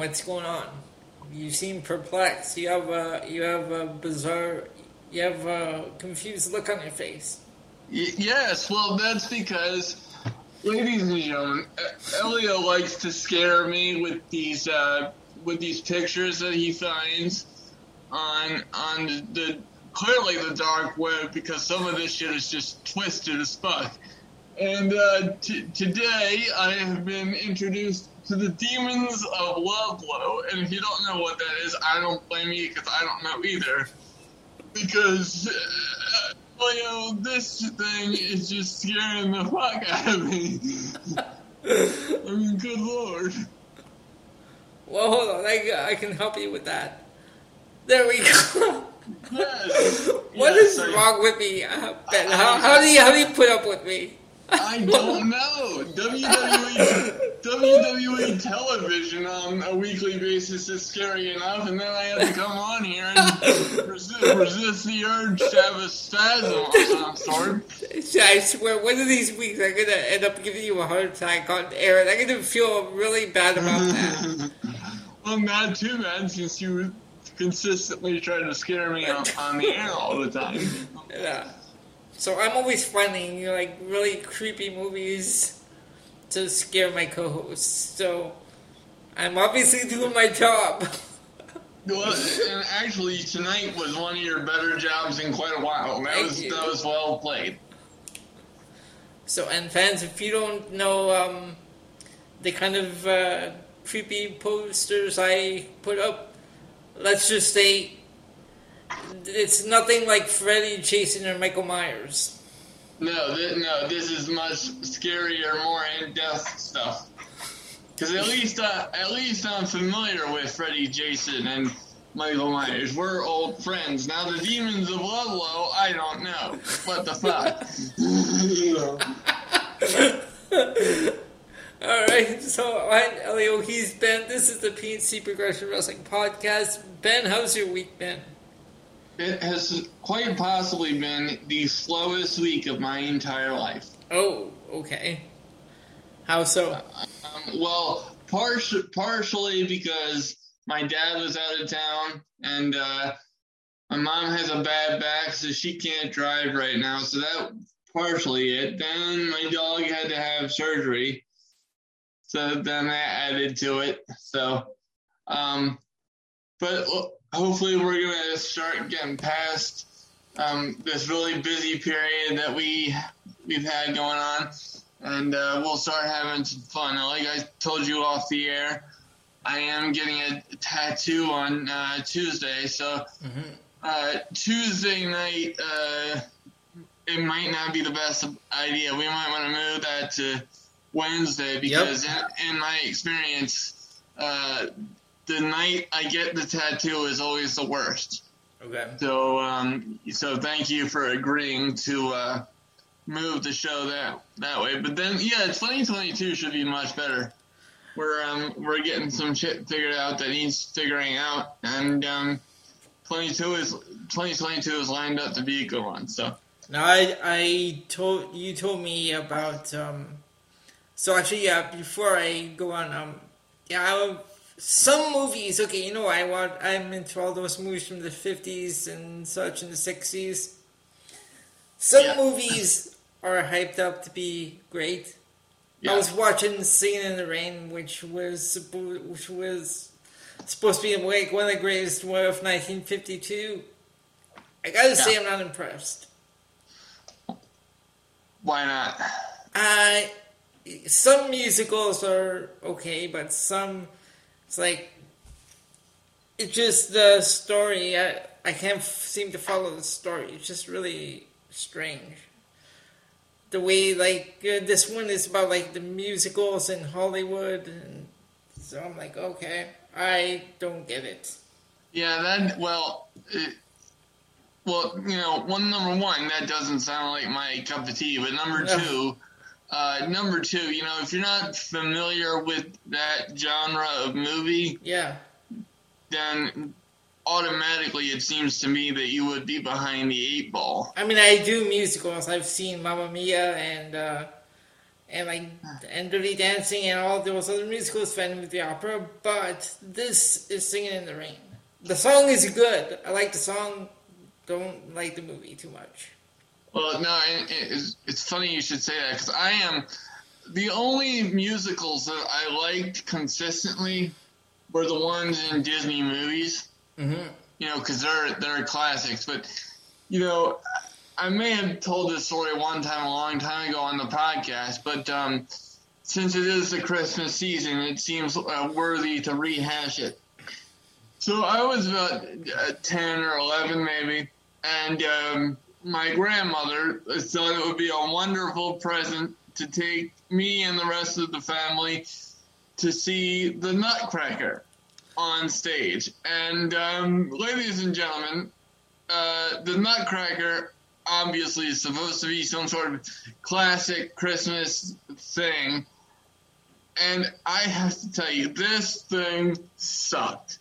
what's going on? You seem perplexed. You have a you have a bizarre, you have a confused look on your face. Yes, well, that's because, ladies and gentlemen, Elio likes to scare me with these uh, with these pictures that he finds on on the clearly the dark web because some of this shit is just twisted as fuck. And uh, t- today I have been introduced to the demons of Ludlow, and if you don't know what that is, I don't blame you because I don't know either. Because, uh, Leo, this thing is just scaring the fuck out of me. I mean, good lord. Well, hold on. I, I can help you with that. There we go. Yes. What Yes, is I- wrong with me, uh, Ben? How, how do you how do you put up with me? I don't know. WWE, WWE television on a weekly basis is scary enough, and then I have to come on here and resist, resist the urge to have a spasm of some sort. I swear, one of these weeks I'm gonna end up giving you a heart attack on air, and I'm gonna feel really bad about that. well, not too bad since you consistently try to scare me on, on the air all the time. Yeah. So I'm always finding like really creepy movies to scare my co-hosts. So I'm obviously doing my job. Well, and actually, tonight was one of your better jobs in quite a while. That Thank was you. that was well played. So, and fans, if you don't know um, the kind of uh, creepy posters I put up, let's just say it's nothing like Freddy, Jason, or Michael Myers. No, th- no, this is much scarier, more in-depth stuff. Because at least, uh, at least I'm familiar with Freddy, Jason, and Michael Myers. We're old friends. Now the demons of Ludlow, I don't know. What the fuck? All right, so I'm Elio. He's Ben. This is the PNC Progression Wrestling Podcast. Ben, how's your week been? It has quite possibly been the slowest week of my entire life. Oh, okay. How so? Um, well, partially, partially because my dad was out of town and uh, my mom has a bad back, so she can't drive right now. So that partially it. Then my dog had to have surgery, so then that added to it. So, um, but hopefully we're gonna start getting past um, this really busy period that we we've had going on and uh, we'll start having some fun. Now, like I told you off the air, I am getting a tattoo on uh, Tuesday. So uh, Tuesday night, uh, it might not be the best idea. We might want to move that to Wednesday because, in, in my experience, uh, the night I get the tattoo is always the worst. Okay. So, um, so thank you for agreeing to uh, move the show that that way. But then, yeah, 2022 should be much better. We're um, we're getting some shit figured out that needs figuring out, and um, 22 is 2022 is lined up to be a good one. So, Now I I told you told me about um. So actually, yeah. Before I go on, um, yeah, I, some movies. Okay, you know, I want. I'm into all those movies from the fifties and such in the sixties. Some Yeah. movies are hyped up to be great. yeah, I was watching Singing in the Rain, which was which was supposed to be like one of the greatest one of 1952. I gotta say, I'm not impressed. why not? I some musicals are okay, but some it's like it's just the story. I I can't f- seem to follow the story. It's just really strange. The way like uh, this one is about like the musicals in Hollywood, and so I'm like, okay, I don't get it. Yeah, that well, it, well, you know, one number one that doesn't sound like my cup of tea, but number two, uh, number two, you know, if you're not familiar with that genre of movie, Yeah, then automatically it seems to me that you would be behind the eight ball. I mean, I do musicals. I've seen Mamma Mia and uh, and like and Dirty Dancing and all those other musicals, Phantom of the Opera. But this is Singing in the Rain. The song is good. I like the song. Don't like the movie too much. Well, no, it's, it's funny you should say that because I am the only musicals that I liked consistently were the ones in Disney movies. Mm-hmm. You know, because they're they're classics. But you know, I may have told this story one time a long time ago on the podcast, but um, since it is the Christmas season, it seems uh, worthy to rehash it. So I was about uh, ten or eleven, maybe, and um, my grandmother thought it would be a wonderful present to take me and the rest of the family to see the Nutcracker on stage. And um, ladies and gentlemen, uh, the Nutcracker obviously is supposed to be some sort of classic Christmas thing. And I have to tell you, this thing sucked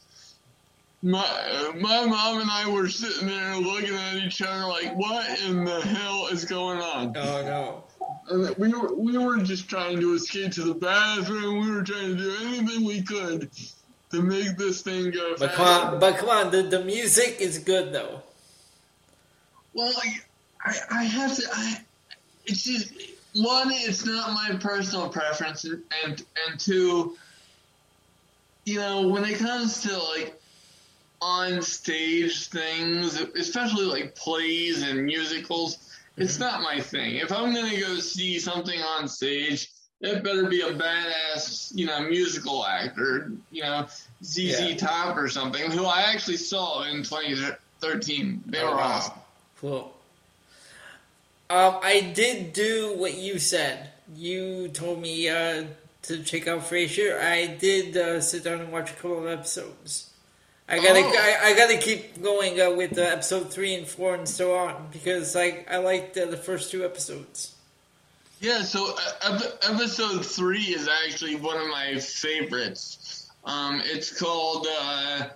my my mom and I were sitting there looking at each other like, what in the hell is going on? Oh no. And we were we were just trying to escape to the bathroom. We were trying to do anything we could to make this thing go. But come on, but come on, the the music is good though. Well, I I have to. I it's just one. It's not my personal preference, and and, and two. You know, when it comes to like on stage things, especially like plays and musicals, mm-hmm. it's not my thing. If I'm going to go see something on stage, it better be a badass, you know, musical actor, you know, ZZ yeah. Top or something, who I actually saw in 2013. They oh, were wow. awesome. Cool. Um, I did do what you said. You told me uh, to check out Frasier. I did uh, sit down and watch a couple of episodes. I gotta, oh. I, I, gotta keep going uh, with uh, episode three and four and so on because I, I liked uh, the first two episodes. Yeah, so uh, episode three is actually one of my favorites. Um, it's called, uh,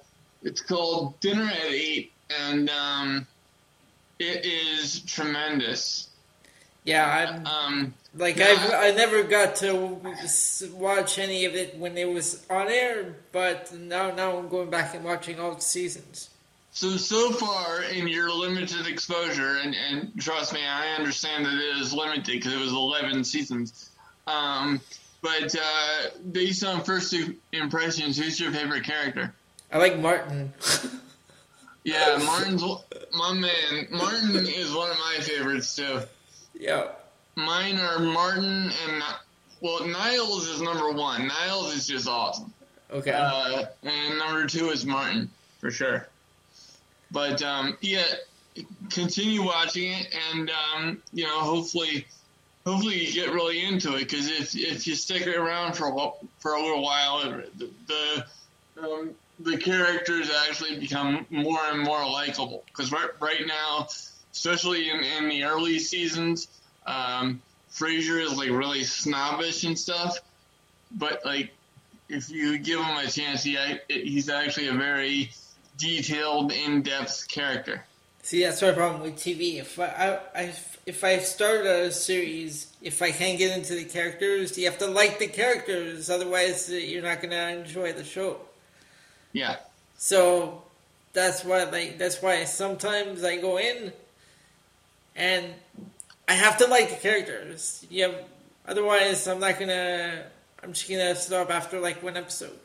it's called Dinner at Eight, and um, it is tremendous. Yeah, I'm, um, like I I never got to watch any of it when it was on air, but now now I'm going back and watching all the seasons. So so far in your limited exposure, and, and trust me, I understand that it is limited because it was 11 seasons. Um, but uh, based on first impressions, who's your favorite character? I like Martin. yeah, Martin's my man. Martin is one of my favorites too. Yeah. Mine are Martin and well, Niles is number one. Niles is just awesome. Okay. Uh, and number two is Martin for sure. But um, yeah, continue watching it, and um, you know, hopefully, hopefully you get really into it because if if you stick around for a, for a little while, the the, um, the characters actually become more and more likable. Because right right now, especially in, in the early seasons um, Frasier is like really snobbish and stuff, but like if you give him a chance, he he's actually a very detailed, in-depth character. See, that's my problem with TV. If I, I, if I start a series, if I can't get into the characters, you have to like the characters. Otherwise, you're not going to enjoy the show. Yeah. So that's why, like, that's why sometimes I go in, and I have to like the characters. Yeah, otherwise I'm not gonna. I'm just gonna stop after like one episode.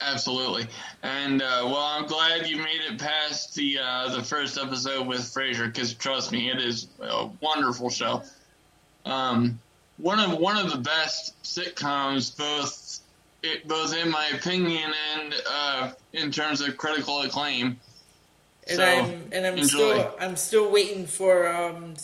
Absolutely, and uh, well, I'm glad you made it past the uh, the first episode with Frasier because trust me, it is a wonderful show. Um, one of one of the best sitcoms, both it, both in my opinion and uh, in terms of critical acclaim. And so, I'm and I'm enjoy. still I'm still waiting for um,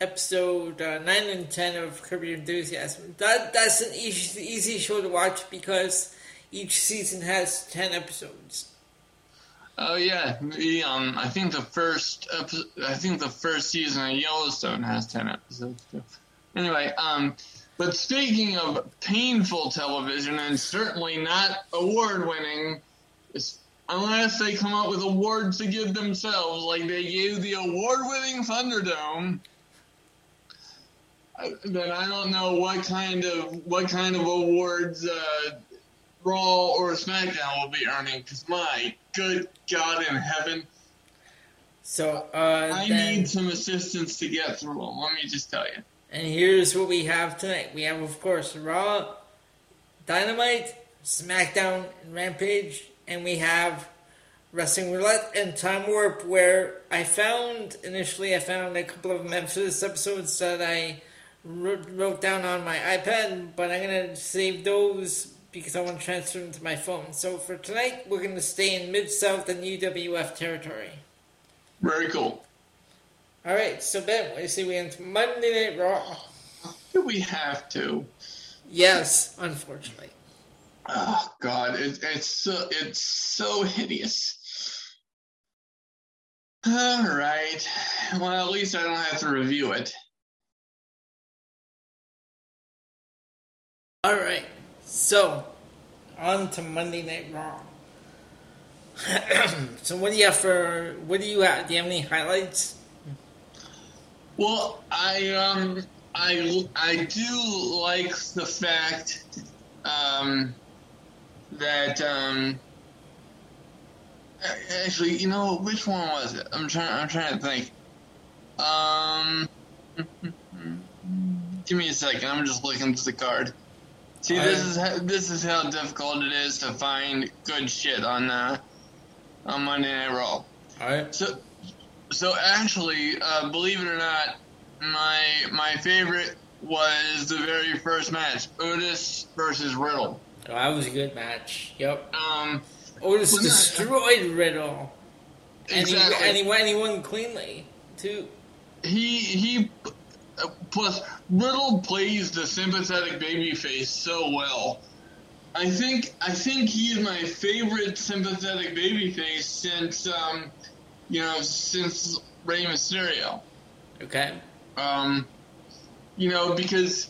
episode uh, nine and ten of Your Enthusiasm. That that's an easy easy show to watch because each season has ten episodes. Oh yeah, the, um, I think the first epi- I think the first season of Yellowstone has ten episodes too. Anyway, um, but speaking of painful television and certainly not award winning, unless they come up with awards to give themselves, like they gave the award winning Thunderdome. then I don't know what kind of what kind of awards uh, Raw or SmackDown will be earning. Because my good God in heaven, So uh, I then- need some assistance to get through them. Let me just tell you. And here's what we have tonight. We have, of course, Raw, Dynamite, SmackDown, and Rampage, and we have Wrestling Roulette and Time Warp, where I found initially I found a couple of Memphis episodes that I wrote, wrote down on my iPad, but I'm gonna save those because I want to transfer them to my phone. So for tonight, we're gonna stay in Mid South and UWF territory. Very cool. All right, so Ben, what do you say we into Monday Night Raw? Do we have to? Yes, unfortunately. Oh God, it, it's so it's so hideous. All right. Well, at least I don't have to review it. All right, so on to Monday Night Raw. so what do you have for? What do you have? Do you have any highlights? Well, I um I I do like the fact um that um actually you know which one was it? I'm trying I'm trying to think. Um give me a second. I'm just looking through the card. See, this is how, this is how difficult it is to find good shit on uh, on Monday Night Raw. All right. So, so actually, uh, believe it or not, my my favorite was the very first match, Otis versus Riddle. Oh, that was a good match. Yep. Um, Otis Well, no, destroyed Riddle, and exactly. he and he won, and he won cleanly too. he he. Plus, Riddle plays the sympathetic babyface so well. I think I think he's my favorite sympathetic babyface since um, you know since Rey Mysterio. Okay. Um, you know, because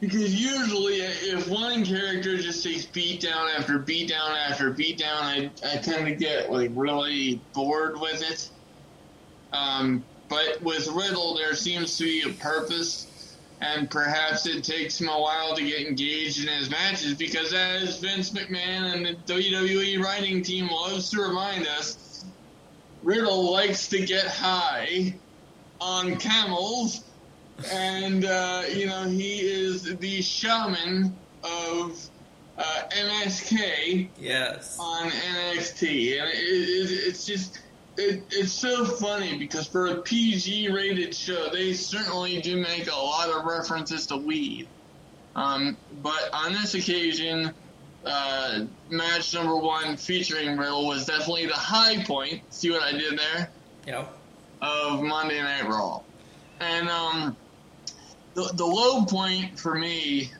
because usually if one character just takes beat down after beat down after beat down, I I tend to get like really bored with it. Um, but with Riddle, there seems to be a purpose, and perhaps it takes him a while to get engaged in his matches because, as Vince McMahon and the WWE writing team loves to remind us, Riddle likes to get high on camels, and uh, you know he is the shaman of uh, MSK Yes. on NXT, and it, it, it's just it, it's so funny because for a PG-rated show, they certainly do make a lot of references to weed. Um, but on this occasion, uh, match number one featuring Riddle was definitely the high point. See what I did there? Yep. of Monday Night Raw. And um, the, the low point for me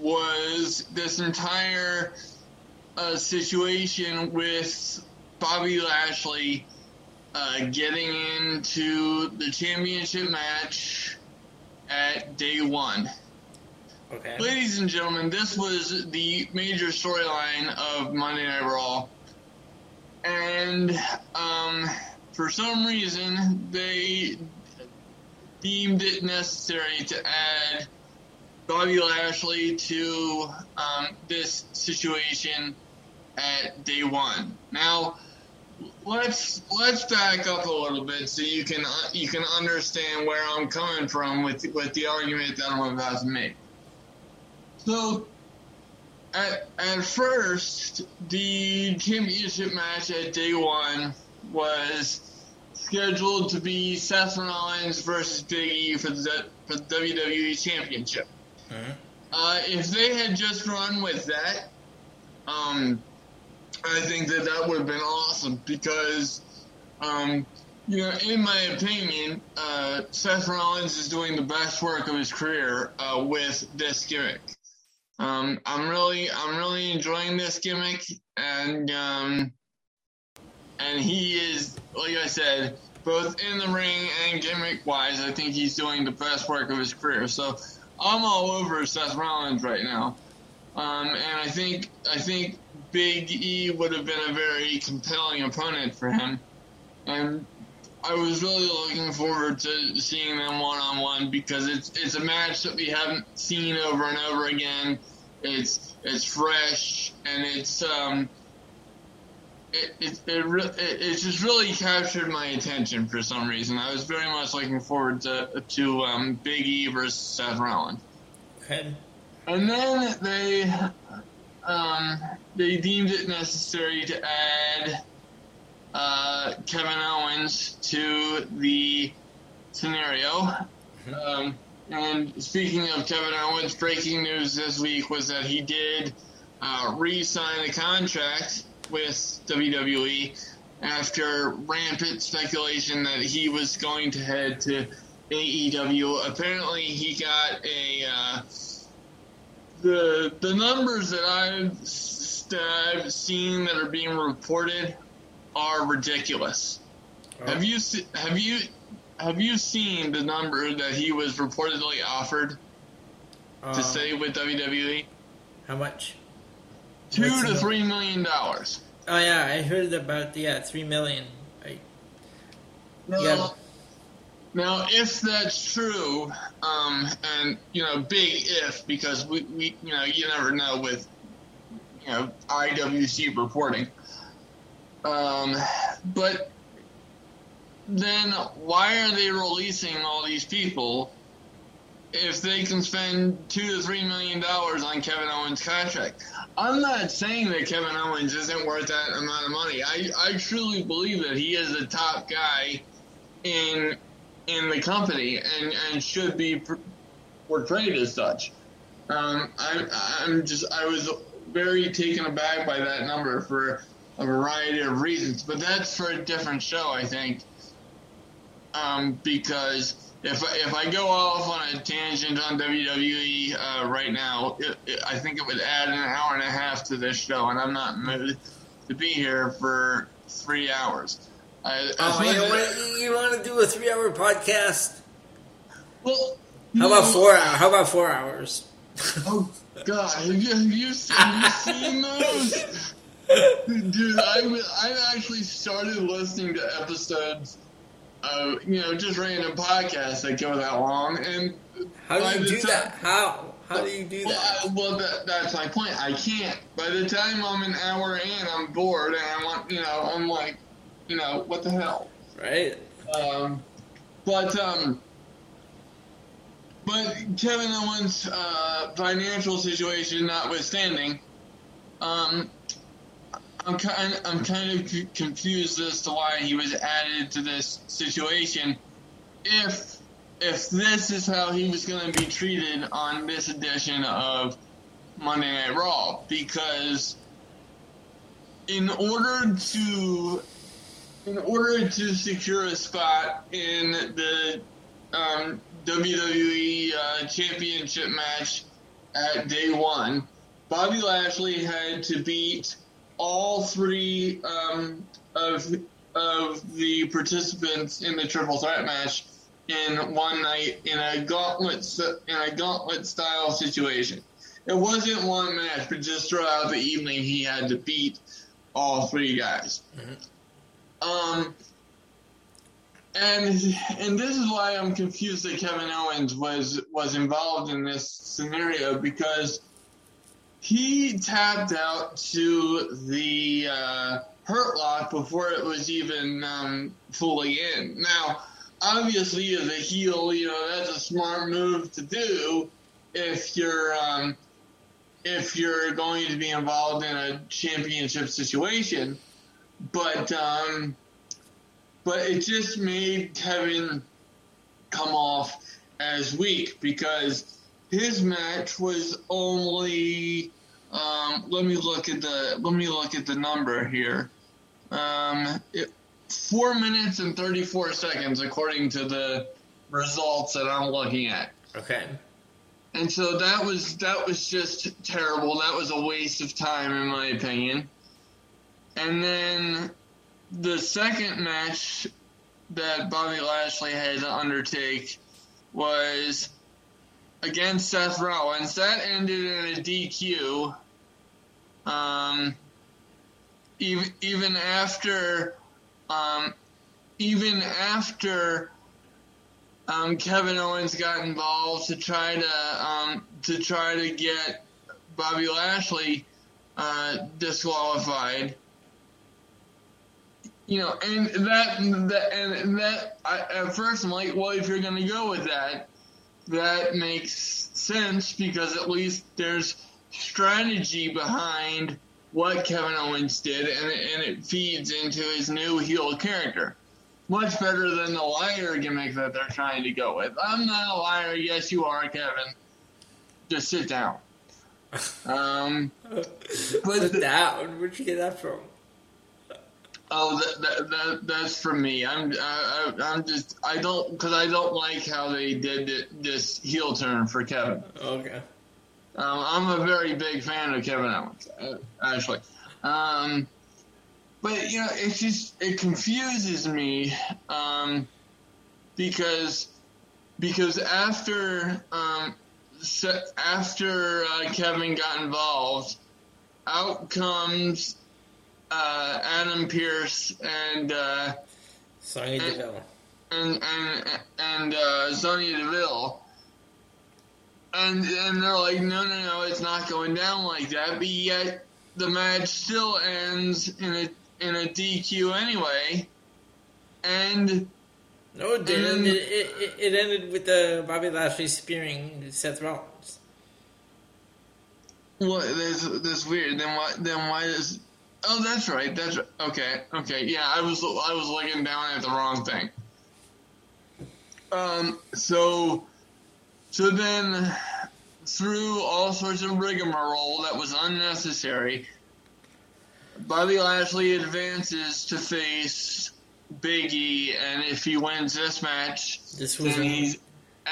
was this entire uh, situation with Bobby Lashley uh, getting into the championship match at day one. Okay. Ladies and gentlemen, this was the major storyline of Monday Night Raw. And um, for some reason, they deemed it necessary to add Bobby Lashley to um, this situation at day one. Now, let's let's back up a little bit so you can you can understand where I'm coming from with with the argument that I'm about to make. So, at, at first, the championship match at day one was scheduled to be Seth Rollins versus Big E for the, for the WWE Championship. Mhm. Uh, if they had just run with that, um, I think that that would have been awesome because, um, you know, in my opinion, uh, Seth Rollins is doing the best work of his career uh, with this gimmick. Um, I'm really, I'm really enjoying this gimmick, and um, and he is, like I said, both in the ring and gimmick wise, I think he's doing the best work of his career. So I'm all over Seth Rollins right now, um, and I think I think Big E would have been a very compelling opponent for him, and I was really looking forward to seeing them one on one because it's it's a match that we haven't seen over and over again. It's it's fresh and it's um it it it, re- it, it just really captured my attention for some reason. I was very much looking forward to to um, Big E versus Seth Rollins. Okay. And then they um, they deemed it necessary to add uh, Kevin Owens to the scenario. Um, and speaking of Kevin Owens, breaking news this week was that he did uh, re-sign a contract with WWE after rampant speculation that he was going to head to AEW. Apparently, he got a uh, the the numbers that I've, that I've seen that are being reported are ridiculous. Oh. Have you have you have you seen the number that he was reportedly offered Uh, to stay with WWE? How much? Two what's to three million dollars. Oh yeah, I heard about yeah three million. I, Now, Yeah. now, if that's true, um, and you know, big if because we, we you know you never know with you know IWC reporting. Um, but then why are they releasing all these people if they can spend two to three million dollars on Kevin Owens' contract? I'm not saying that Kevin Owens isn't worth that amount of money. I, I truly believe that he is the top guy in in the company and, and should be portrayed as such. Um, I, I'm just I was very taken aback by that number for a variety of reasons, but that's for a different show, I think. Um, because if I, if I go off on a tangent on WWE uh, right now, it, it, I think it would add an hour and a half to this show, and I'm not in mood to be here for three hours. I, oh, you know what? You, want to do a three-hour podcast? Well, How about four hours? How about four hours? Oh God, have you, you, seen, you seen those? Dude, I, I've actually started listening to episodes of, you know, just random podcasts that go that long. And How do you do ti- that? How? How do you do Well, that? I, well that, that's my point. I can't. By the time I'm an hour in, I'm bored and I want, you know, I'm like, you know, what the hell? Right? Um, but um, but Kevin Owens' uh, financial situation notwithstanding, um, I'm kind I'm kind of confused as to why he was added to this situation. If if this is how he was going to be treated on this edition of Monday Night Raw, because in order to in order to secure a spot in the um, WWE uh, Championship match at day one, Bobby Lashley had to beat all three um, of of the participants in the triple threat match in one night in a gauntlet in a gauntlet style situation. It wasn't one match, but just throughout the evening, he had to beat all three guys. Um, and and this is why I'm confused that Kevin Owens was was involved in this scenario because he tapped out to the uh, Hurt Lock before it was even um, fully in. Now, obviously, as a heel, you know that's a smart move to do if you're um, if you're going to be involved in a championship situation. But um, but it just made Kevin come off as weak because his match was only um, let me look at the let me look at the number here um, it, four minutes and 34 seconds according to the results that I'm looking at Okay. and so that was that was just terrible. That was a waste of time, in my opinion. And then the second match that Bobby Lashley had to undertake was against Seth Rollins. That ended in a DQ. Um, even even after um, even after um, Kevin Owens got involved to try to um, to try to get Bobby Lashley uh, disqualified. You know, and that, that and that I, at first I'm like, well, if you're going to go with that, that makes sense because at least there's strategy behind what Kevin Owens did, and it, and it feeds into his new heel character. Much better than the liar gimmick that they're trying to go with. I'm not a liar. Yes, you are, Kevin. Just sit down. Um, but sit down. Where'd you get that from? Oh, that, that, that that's for me. I'm I, I'm just I don't because I don't like how they did this heel turn for Kevin. Okay. Um, I'm a very big fan of Kevin Owens, uh, actually. Um, but you know, it just it confuses me um, because because after um, after uh, Kevin got involved, out comes uh, Adam Pearce and uh, Sonya Deville and and and uh, Sonya Deville. And and they're like, no, no, no, it's not going down like that. But yet the match still ends in a in a DQ anyway. And no, it didn't. it, it, it, ended with the uh, Bobby Lashley spearing Seth Rollins. What? That's that's weird. Then why? Then why is? Oh, that's right. That's okay. Okay. Yeah, I was I was looking down at the wrong thing. Um. So so then, through all sorts of rigmarole that was unnecessary, Bobby Lashley advances to face Big E, and if he wins this match, this was he's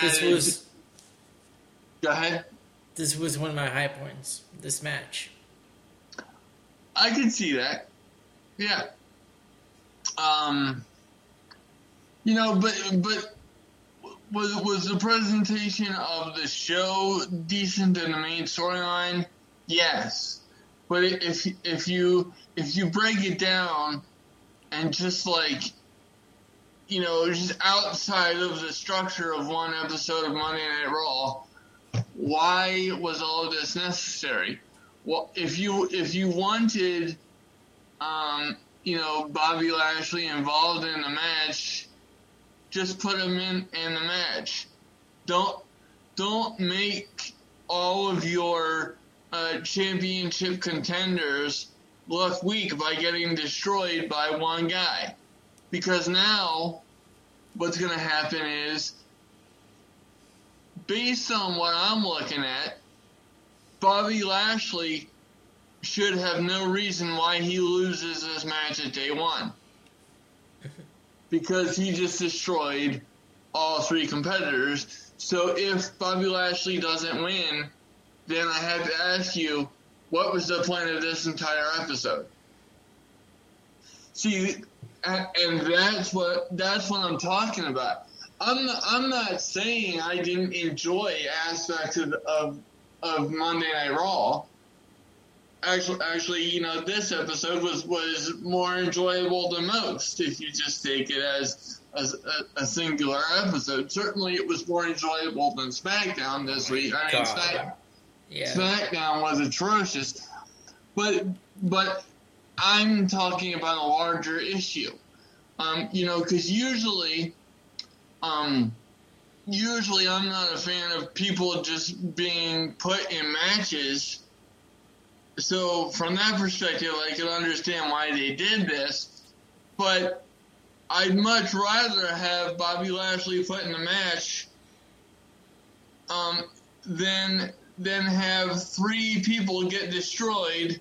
this was. Go ahead. This was one of my high points. This match. I can see that. Yeah. Um. You know, but but was was the presentation of the show decent in the main storyline? Yes, but if if you if you break it down and just like you know just outside of the structure of one episode of Monday Night Raw, why was all of this necessary? Well, if you if you wanted, um, you know, Bobby Lashley involved in the match just put him in in the match. Don't don't make all of your uh, championship contenders look weak by getting destroyed by one guy. Because now, what's going to happen is, based on what I'm looking at, Bobby Lashley should have no reason why he loses this match at day one because he just destroyed all three competitors. So if Bobby Lashley doesn't win, then I have to ask you, what was the point of this entire episode? See, and that's what that's what I'm talking about. I'm not, I'm not saying I didn't enjoy aspects of, of of Monday Night Raw actually, actually, you know, this episode was was more enjoyable than most if you just take it as as a, a singular episode. Certainly, it was more enjoyable than SmackDown this week. I mean, Smack, yeah. SmackDown was atrocious, but but I'm talking about a larger issue. Um, you know, because usually, um, usually I'm not a fan of people just being put in matches so from that perspective, I can understand why they did this, but I'd much rather have Bobby Lashley put in the match um, than than have three people get destroyed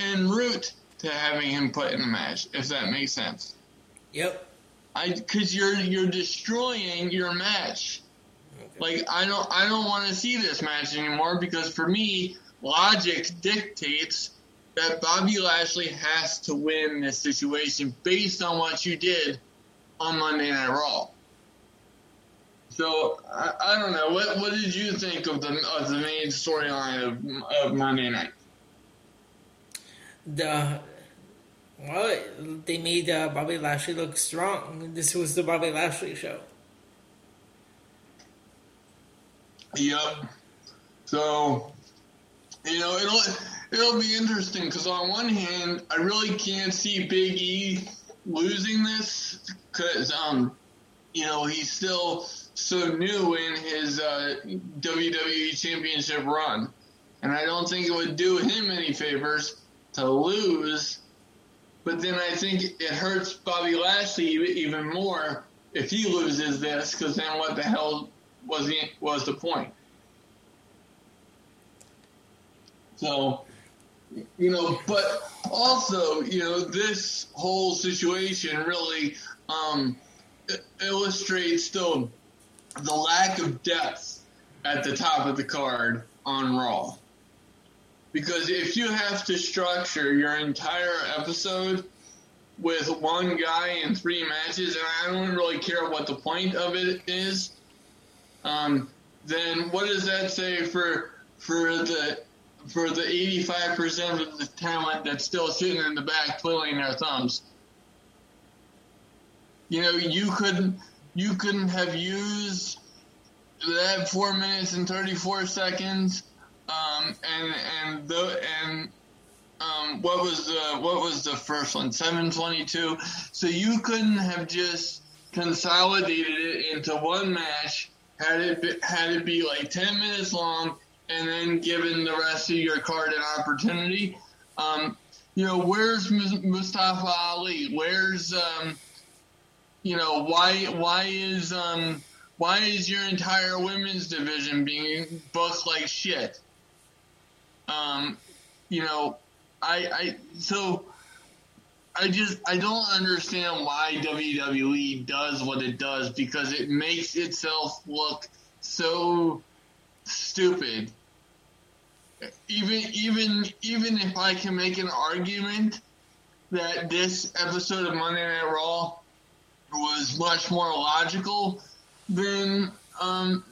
en route to having him put in the match. If that makes sense. Yep. I because you're you're destroying your match. Okay. Like I don't I don't want to see this match anymore because for me logic dictates that Bobby Lashley has to win this situation based on what you did on Monday Night Raw. So I, I don't know. What what did you think of the of the main storyline of of Monday Night? The Well, they made uh, Bobby Lashley look strong. This was the Bobby Lashley show. Yep. So, you know, it'll it'll be interesting because on one hand, I really can't see Big E losing this because um, you know, he's still so new in his uh, WWE Championship run, and I don't think it would do him any favors to lose. But then I think it hurts Bobby Lashley even more if he loses this, because then what the hell was was the point? So, you know, but also, you know, this whole situation really um, illustrates the the lack of depth at the top of the card on Raw. Because if you have to structure your entire episode with one guy in three matches, and I don't really care what the point of it is, um, then what does that say for for the for the 85% of the talent that's still sitting in the back twiddling their thumbs? You know, you couldn't you couldn't have used that four minutes and 34 seconds um, and and the and um, what was the what was the first one? 722. So you couldn't have just consolidated it into one match, had it be, had it be like 10 minutes long, and then given the rest of your card an opportunity. Um, you know, where's Mustafa Ali? Where's um, you know, why why is um why is your entire women's division being booked like shit? Um, you know, I I so I just I don't understand why WWE does what it does because it makes itself look so stupid. Even even even if I can make an argument that this episode of Monday Night Raw was much more logical than um,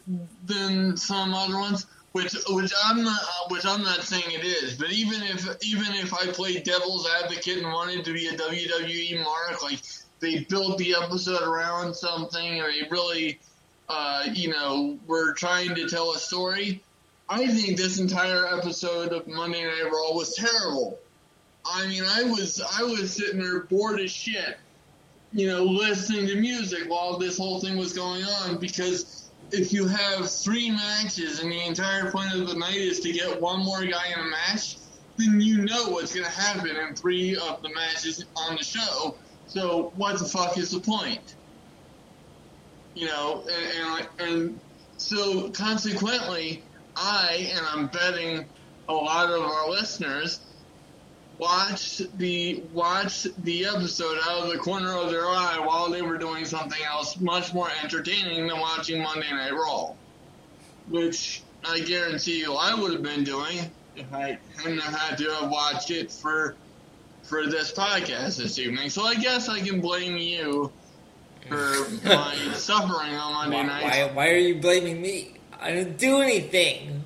than some other ones. Which, which I'm not, which I'm not saying it is, but even if, even if I played devil's advocate and wanted to be a WWE mark, like they built the episode around something, and they really, uh, you know, were trying to tell a story. I think this entire episode of Monday Night Raw was terrible. I mean, I was, I was sitting there bored as shit, you know, listening to music while this whole thing was going on because if you have three matches and the entire point of the night is to get one more guy in a match, then you know what's going to happen in three of the matches on the show. So what the fuck is the point? You know, and, and, and so consequently, I and I'm betting a lot of our listeners watched the watched the episode out of the corner of their eye while they were doing something else much more entertaining than watching Monday Night Raw, which I guarantee you I would have been doing if I hadn't had to have watched it for for this podcast this evening. So I guess I can blame you for my suffering on Monday why, night. Why, why are you blaming me? I didn't do anything.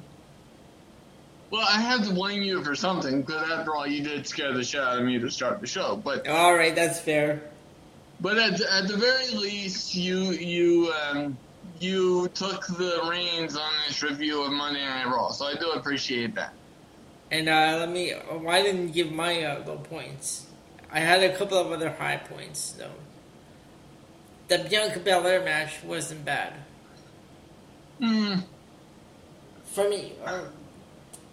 Well, I have to blame you for something because after all, you did scare the shit out of me to start the show. But all right, that's fair. But at at the very least, you you um, you took the reins on this review of Monday Night Raw, so I do appreciate that. And uh, let me. Oh, I didn't you give my uh, low points. I had a couple of other high points though. The Bianca Belair match wasn't bad. Hmm. For me, uh,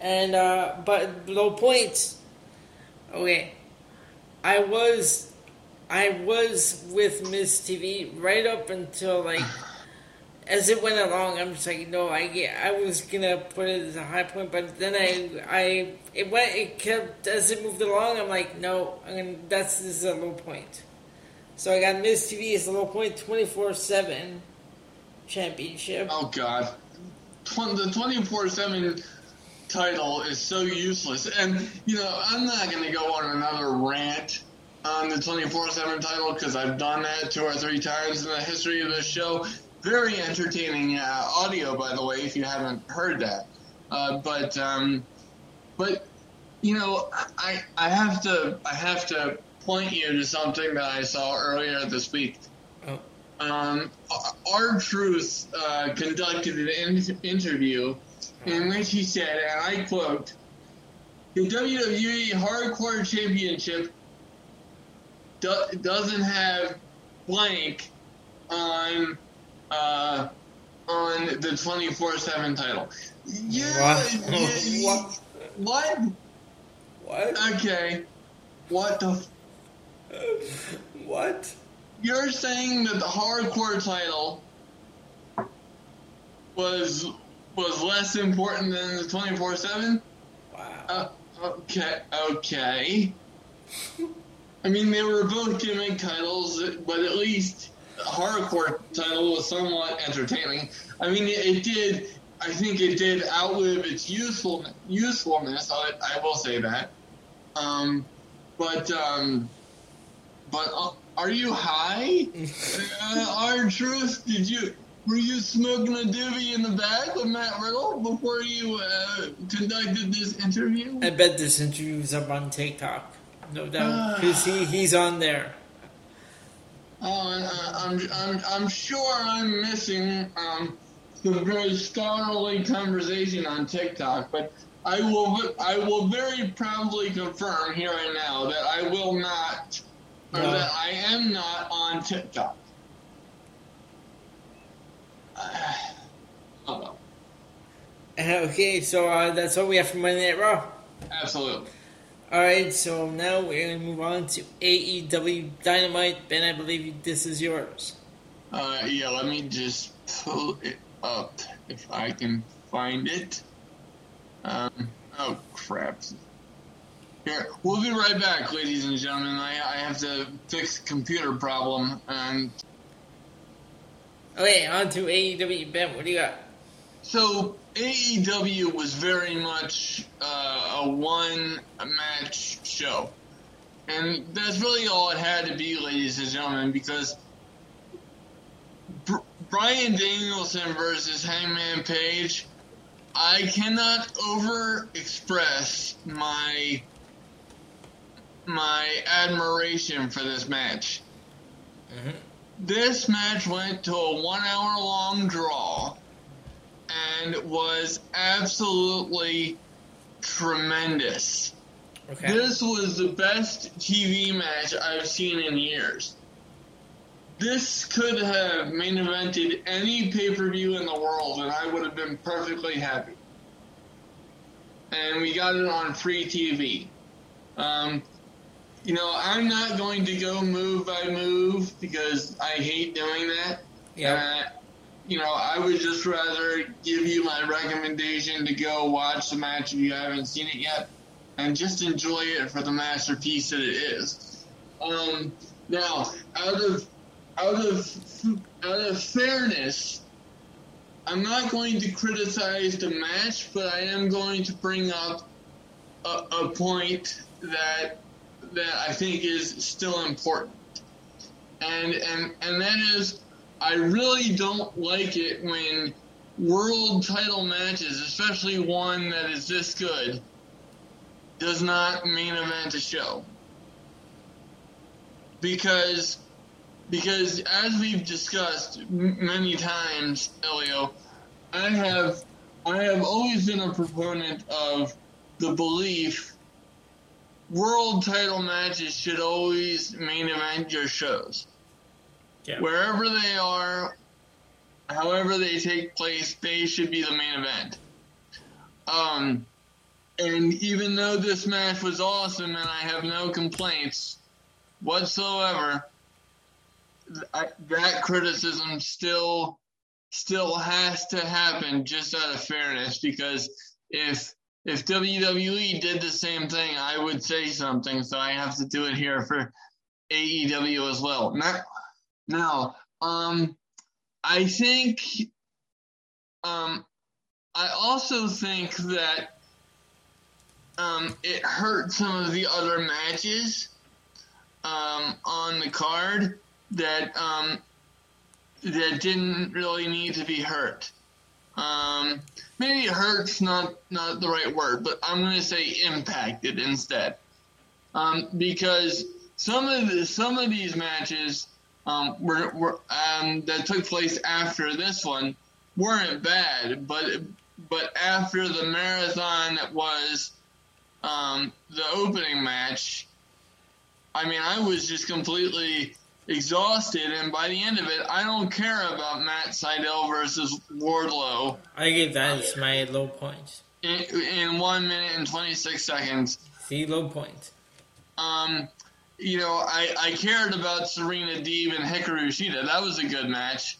and uh, but low points. Okay, I was, I was with Miz TV right up until like, as it went along. I'm just like, no, I. I was gonna put it as a high point, but then I, I, it went. It kept as it moved along. I'm like, no, I'm gonna. That's this is a low point. So I got Miz TV as a low point, twenty four seven championship. Oh God, the twenty four seven title is so useless. And, you know, I'm not going to go on another rant on the 24 7 title because I've done that two or three times in the history of this show. Very entertaining uh, audio, by the way, if you haven't heard that. Uh, but, um, but, you know, I, I have to, I have to point you to something that I saw earlier this week. Oh. Um, R Truth uh, conducted an in- interview in which he said, and I quote, "The WWE Hardcore Championship do- doesn't have blank on uh, on the twenty four seven title." Yeah, What? What? what? What? Okay. What the? What? You're saying that the hardcore title was was less important than the twenty four seven? Wow. Uh, okay, okay. I mean, they were both gimmick titles, but at least the hardcore title was somewhat entertaining. I mean, it, it did. I think it did outlive its useful usefulness. I, I will say that. Um, but um, but uh, are you high? uh, R-Truth? Did you were you smoking a doobie in the back with Matt Riddle before you uh, conducted this interview? I bet this interview interview's up on TikTok. No doubt. Because he, he's on there. Oh, and, uh, I'm, I'm, I'm sure I'm missing um, some very scholarly conversation on TikTok, but I will I will very proudly confirm here and now that I will not, or that I am not on TikTok. Uh, oh well, Okay, so uh, that's all we have for Monday Night Raw. absolutely. Alright, so now we're going to move on to AEW Dynamite. Ben, I believe this is yours. Uh, yeah, let me just pull it up if I can find it. Um, oh crap. Here, we'll be right back, ladies and gentlemen. I, I have to fix a computer problem, and Okay, on to AEW. Ben, what do you got? so AEW was very much uh, a one match show. And that's really all it had to be, ladies and gentlemen, because Br- Bryan Danielson versus Hangman Page, I cannot over express my my admiration for this match. Mhm. This match went to a one hour long draw and was absolutely tremendous. Okay. This was the best TV match I've seen in years. This could have main evented any pay per view in the world, and I would have been perfectly happy. And we got it on free TV. Um, you know, I'm not going to go move by move because I hate doing that. yeah. Uh, you know, I would just rather give you my recommendation to go watch the match if you haven't seen it yet, and just enjoy it for the masterpiece that it is. Um, now, out of out of out of fairness, I'm not going to criticize the match, but I am going to bring up a, a point that that I think is still important, and and and that is I really don't like it when world title matches, especially one that is this good, does not main event a show. Because, because as we've discussed many times, Elio, I have, I have always been a proponent of the belief world title matches should always main event your shows Yeah. wherever they are, however they take place, they should be the main event. Um, and even though this match was awesome and I have no complaints whatsoever, th- that criticism still still has to happen just out of fairness because if if WWE did the same thing, I would say something, so I have to do it here for AEW as well. Now, now, um, I think, um, I also think that, um, it hurt some of the other matches, um, on the card that, um, that didn't really need to be hurt. Um, maybe hurt's not, not the right word, but I'm going to say impacted instead. Um, because some of the, some of these matches um, were, were um, that took place after this one weren't bad, but but after the marathon that was um, the opening match, I mean, I was just completely exhausted, and by the end of it, I don't care about Matt Sydal versus Wardlow. I give that as my low point. In, in one minute and twenty six seconds. See, low point. Um, you know, I, I cared about Serena Deeb and Hikaru Shida. That was a good match.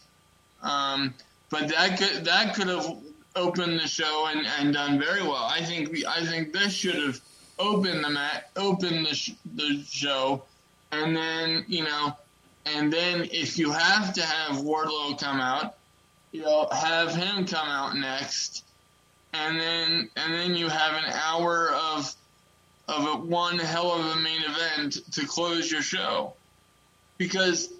Um, but that could that could have opened the show and, and done very well. I think I think this should have opened the mat, opened the sh- the show, and then you know, and then if you have to have Wardlow come out, you know, have him come out next, and then and then you have an hour of of a, one hell of a main event to close your show, because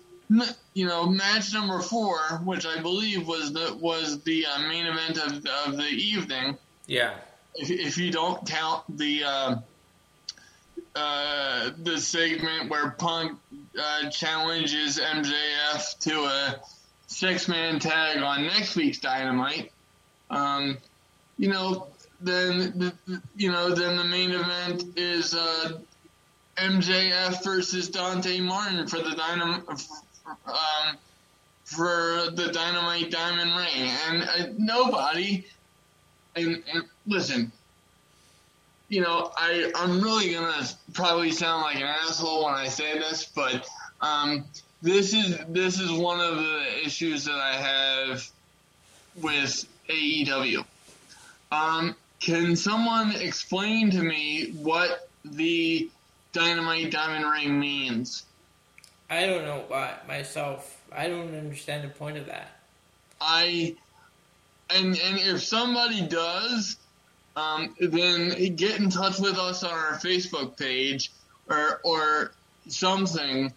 you know, match number four, which I believe was the was the uh, main event of, of the evening. Yeah. If, if you don't count the uh, uh, the segment where Punk uh, challenges MJF to a six man tag on next week's Dynamite, um, you know, then the, you know then the main event is uh, MJF versus Dante Martin for the Dynamite um, for the Dynamite Diamond Ring, and uh, nobody. And, and listen, you know, I I'm really gonna probably sound like an asshole when I say this, but um, this is this is one of the issues that I have with AEW. Um, can someone explain to me what the Dynamite Diamond Ring means? I don't know why myself. I don't understand the point of that. I and and if somebody does, um, then get in touch with us on our Facebook page or or something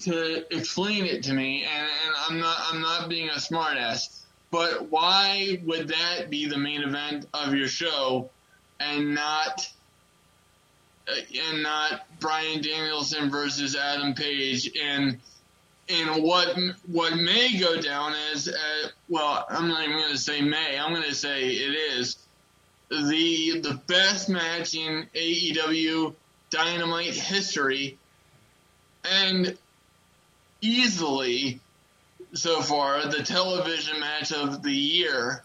to explain it to me. And, and I'm not I'm not being a smartass, but why would that be the main event of your show and not and not Bryan Danielson versus Adam Page and and what what may go down as uh, well I'm not even going to say may I'm going to say it is the the best match in AEW Dynamite history and easily so far the television match of the year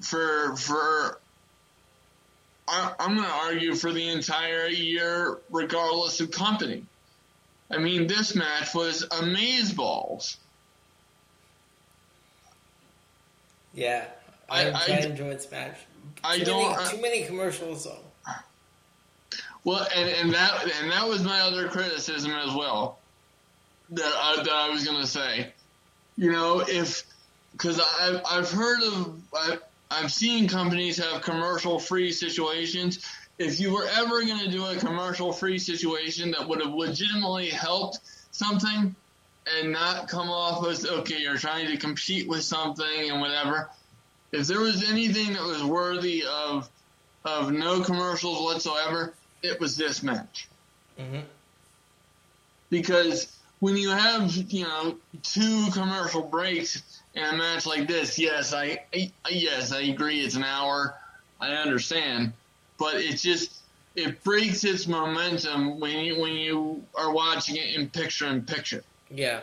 for for I, am going to argue for the entire year, regardless of company. I mean, this match was amazeballs. Yeah, I, I, I enjoyed this match. I too don't. Many, too many commercials, though. Well, and, and that and that was my other criticism as well. That I, that I was going to say, you know, if because I've I've heard of I, I've seen companies have commercial free situations. If you were ever going to do a commercial free situation that would have legitimately helped something and not come off as, okay, you're trying to compete with something and whatever, if there was anything that was worthy of, of no commercials whatsoever, it was this match. Mm-hmm. Because when you have, you know, two commercial breaks in a match like this, yes, I, I yes, I agree. It's an hour. I understand, but it just it breaks its momentum when you when you are watching it in picture in picture. Yeah.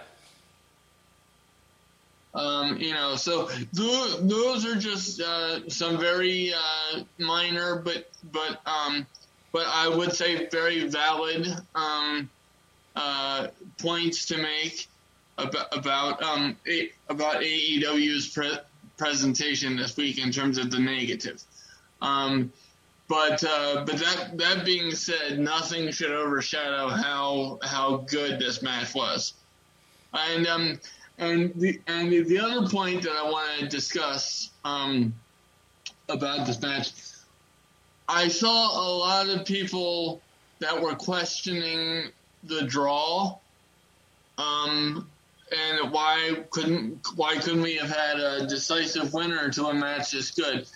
Um, you know, so th- those are just uh, some very uh, minor, but but um, but I would say very valid um, uh, points to make about about um a, about AEW's pre- presentation this week in terms of the negative. Um, but uh, but that that being said, nothing should overshadow how how good this match was. And um and the and the other point that I want to discuss um about this match, I saw a lot of people that were questioning the draw. Um, and why couldn't why couldn't we have had a decisive winner to a match this good?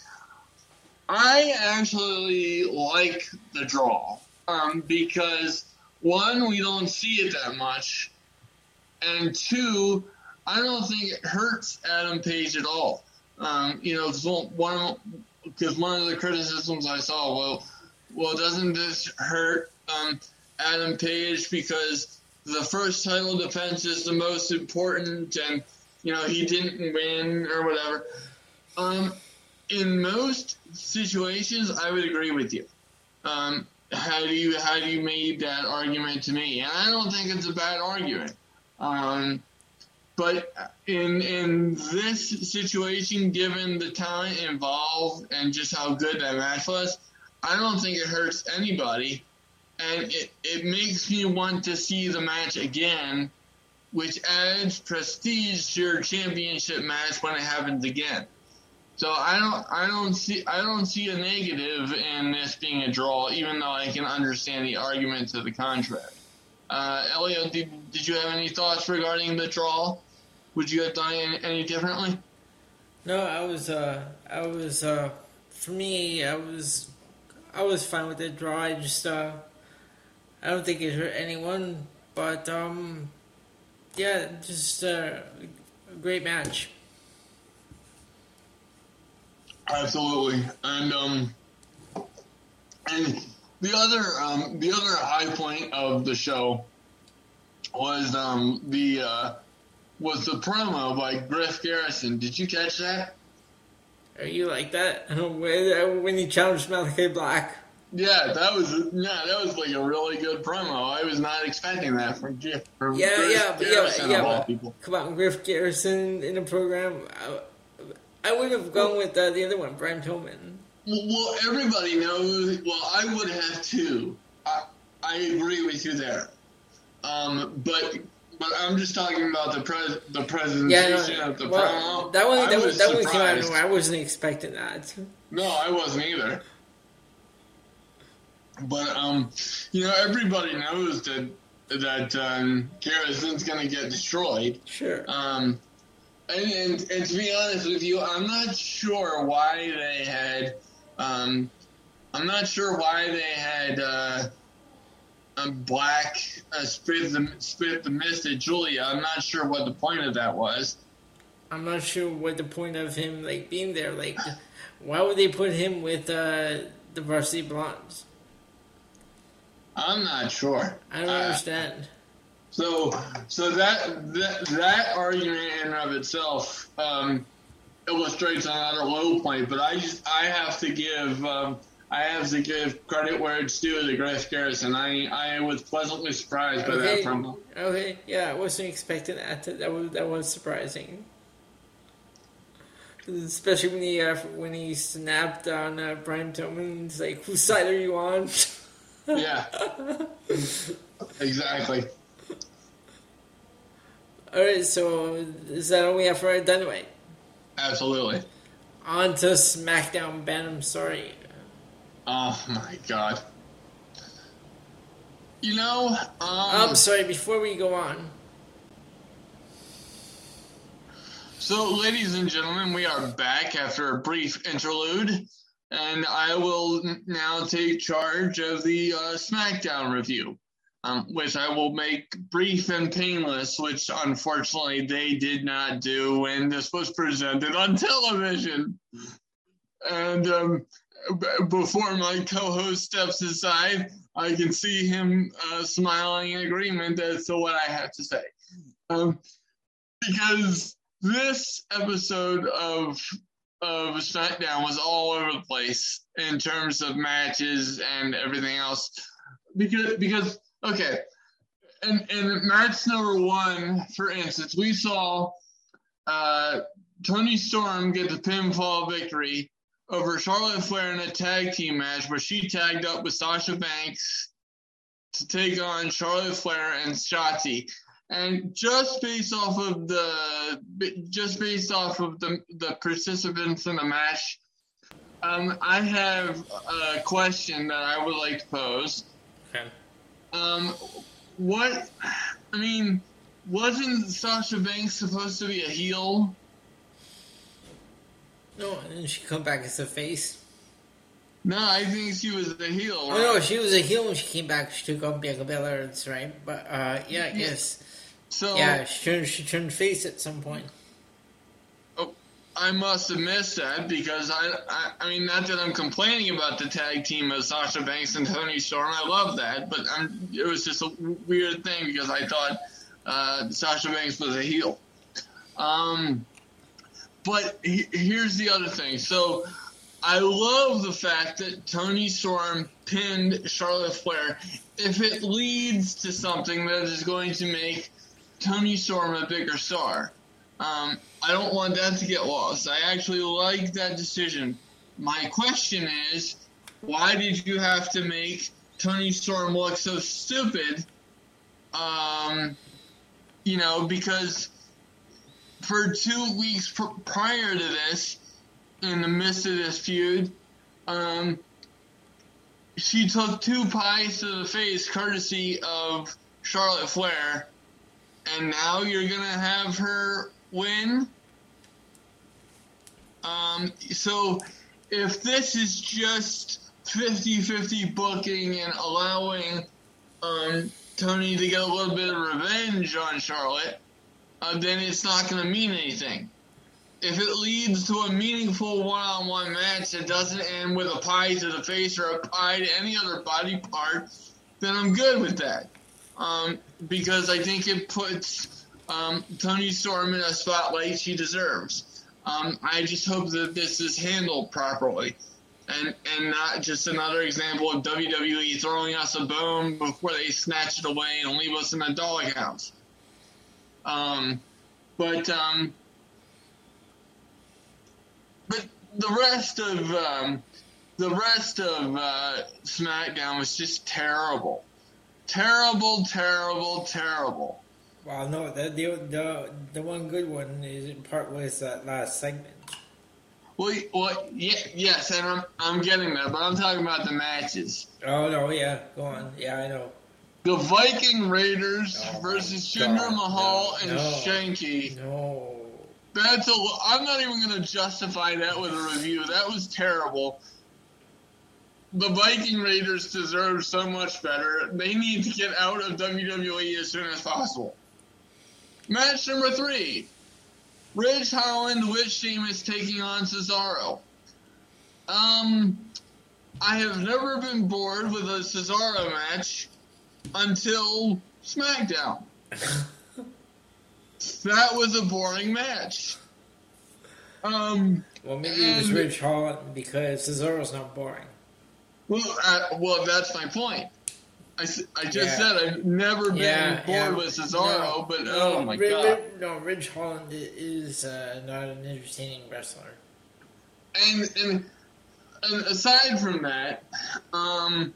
I actually like the draw um, because one, we don't see it that much, and two, I don't think it hurts Adam Page at all. Um, you know, one because one of the criticisms I saw, well, well, doesn't this hurt um, Adam Page because the first title defense is the most important, and you know he didn't win or whatever. Um, in most situations, I would agree with you. Um, how do you how do you made that argument to me? And I don't think it's a bad argument. Um, but in in this situation, given the talent involved and just how good that match was, I don't think it hurts anybody, and it it makes me want to see the match again, which adds prestige to your championship match when it happens again. So I don't I don't see I don't see a negative in this being a draw, even though I can understand the argument to the contrary. Uh, Elio, did, did you have any thoughts regarding the draw? Would you have done any, any differently? No, I was uh I was uh for me I was I was fine with the draw. I just uh I don't think it hurt anyone, but um yeah, just uh, a great match. Absolutely, and um, and the other um, the other high point of the show was um the uh, was the promo by Griff Garrison. Did you catch that? Are you like that when he challenged Malachi Black? Yeah, that was yeah, that was like a really good promo. I was not expecting that from Griff. From yeah, Griff yeah, Garrison yeah, all yeah. Come on, Griff Garrison in the program. I, I would have gone with uh, the other one, Brian Pillman. Well, well, everybody knows. Well, I would have too. I, I agree with you there. Um, but but I'm just talking about the pres the presentation Yeah, no, of the well, promo. that one, that was, that one came out of nowhere. I wasn't expecting that. No, I wasn't either. But um, you know, everybody knows that that um, Garrison's going to get destroyed. Sure. Um, and, and, and to be honest with you, I'm not sure why they had. Um, I'm not sure why they had uh, um, Black uh, spit the spit the mist at Julia. I'm not sure what the point of that was. I'm not sure what the point of him like being there. Like, why would they put him with uh, the varsity blondes? I'm not sure. I don't Uh, understand. So, so that that that argument in and of itself um, illustrates another low point. But I just I have to give um, I have to give credit where it's due to Griff Garrison. I I was pleasantly surprised by Okay. that promo. Okay, yeah, I wasn't expecting that. That was that was surprising. Especially when he uh, when he snapped on uh, Brian Pillman. He's like, "Whose side are you on?" Yeah, exactly. All right, so is that all we have for Dynamite? Absolutely. On to SmackDown. Ben, I'm sorry. Oh my god. You know, um, I'm sorry. Before we go on, So, ladies and gentlemen, we are back after a brief interlude, and I will now take charge of the uh, SmackDown review, um, which I will make brief and painless, which unfortunately they did not do when this was presented on television. And um, before my co host steps aside, I can see him uh, smiling in agreement as to what I have to say. Um, because this episode of of SmackDown was all over the place in terms of matches and everything else. Because because okay, in in match number one, for instance, we saw uh, Toni Storm get the pinfall victory over Charlotte Flair in a tag team match where she tagged up with Sasha Banks to take on Charlotte Flair and Shotzi. And just based off of the just based off of the the participants in the match, um, I have a question that I would like to pose. okay. Um, what I mean, wasn't Sasha Banks supposed to be a heel? No, and then she come back as a face. No, I think she was a heel. Oh no, she was a heel when she came back. She took on Bianca Belair. That's right. But uh, yeah, I guess. So Yeah, she turned she turned face at some point. oh, I must have missed that because I, I, I mean, not that I'm complaining about the tag team of Sasha Banks and Toni Storm. I love that, but I'm, it was just a weird thing because I thought uh, Sasha Banks was a heel. Um, but he, here's the other thing. So I love the fact that Toni Storm pinned Charlotte Flair. If it leads to something that is going to make Toni Storm a bigger star, um, I don't want that to get lost. I actually like that decision. My question is, why did you have to make Toni Storm look so stupid? Um, you know, because for two weeks pr- prior to this, in the midst of this feud, um, she took two pies to the face courtesy of Charlotte Flair, and now you're gonna have her win. Um, so if this is just 50-50 booking and allowing um, Toni to get a little bit of revenge on Charlotte, uh, then it's not going to mean anything. If it leads to a meaningful one-on-one match that doesn't end with a pie to the face or a pie to any other body part, then I'm good with that. Um, because I think it puts um, Toni Storm in a spotlight she deserves. Um, I just hope that this is handled properly. And, and not just another example of WWE throwing us a bone before they snatch it away and leave us in a doghouse. Um, but um, but the rest of um, the rest of uh, SmackDown was just terrible, terrible, terrible, terrible. Well, no, the the the, the one good one is in part was that last segment. Well, well, yeah, yes, and I'm I'm getting that, but I'm talking about the matches. Oh no, yeah, go on. Yeah, I know. The Viking Raiders Oh, versus Jinder Mahal no, and no. Shanky. No. That's a. I'm not even going to justify that with a review. That was terrible. The Viking Raiders deserve so much better. They need to get out of WWE as soon as possible. Match number three: Ridge Holland with Sheamus taking on Cesaro. Um, I have never been bored with a Cesaro match until SmackDown. That was a boring match. Um, Well, maybe it was And- Ridge Holland because Cesaro's not boring. well, uh, well, that's my point. I, I just Yeah. said I've never been Yeah, bored yeah. with Cesaro, No, but no, oh my god! No, Ridge Holland is uh, not an entertaining wrestler. And, and and aside from that, um,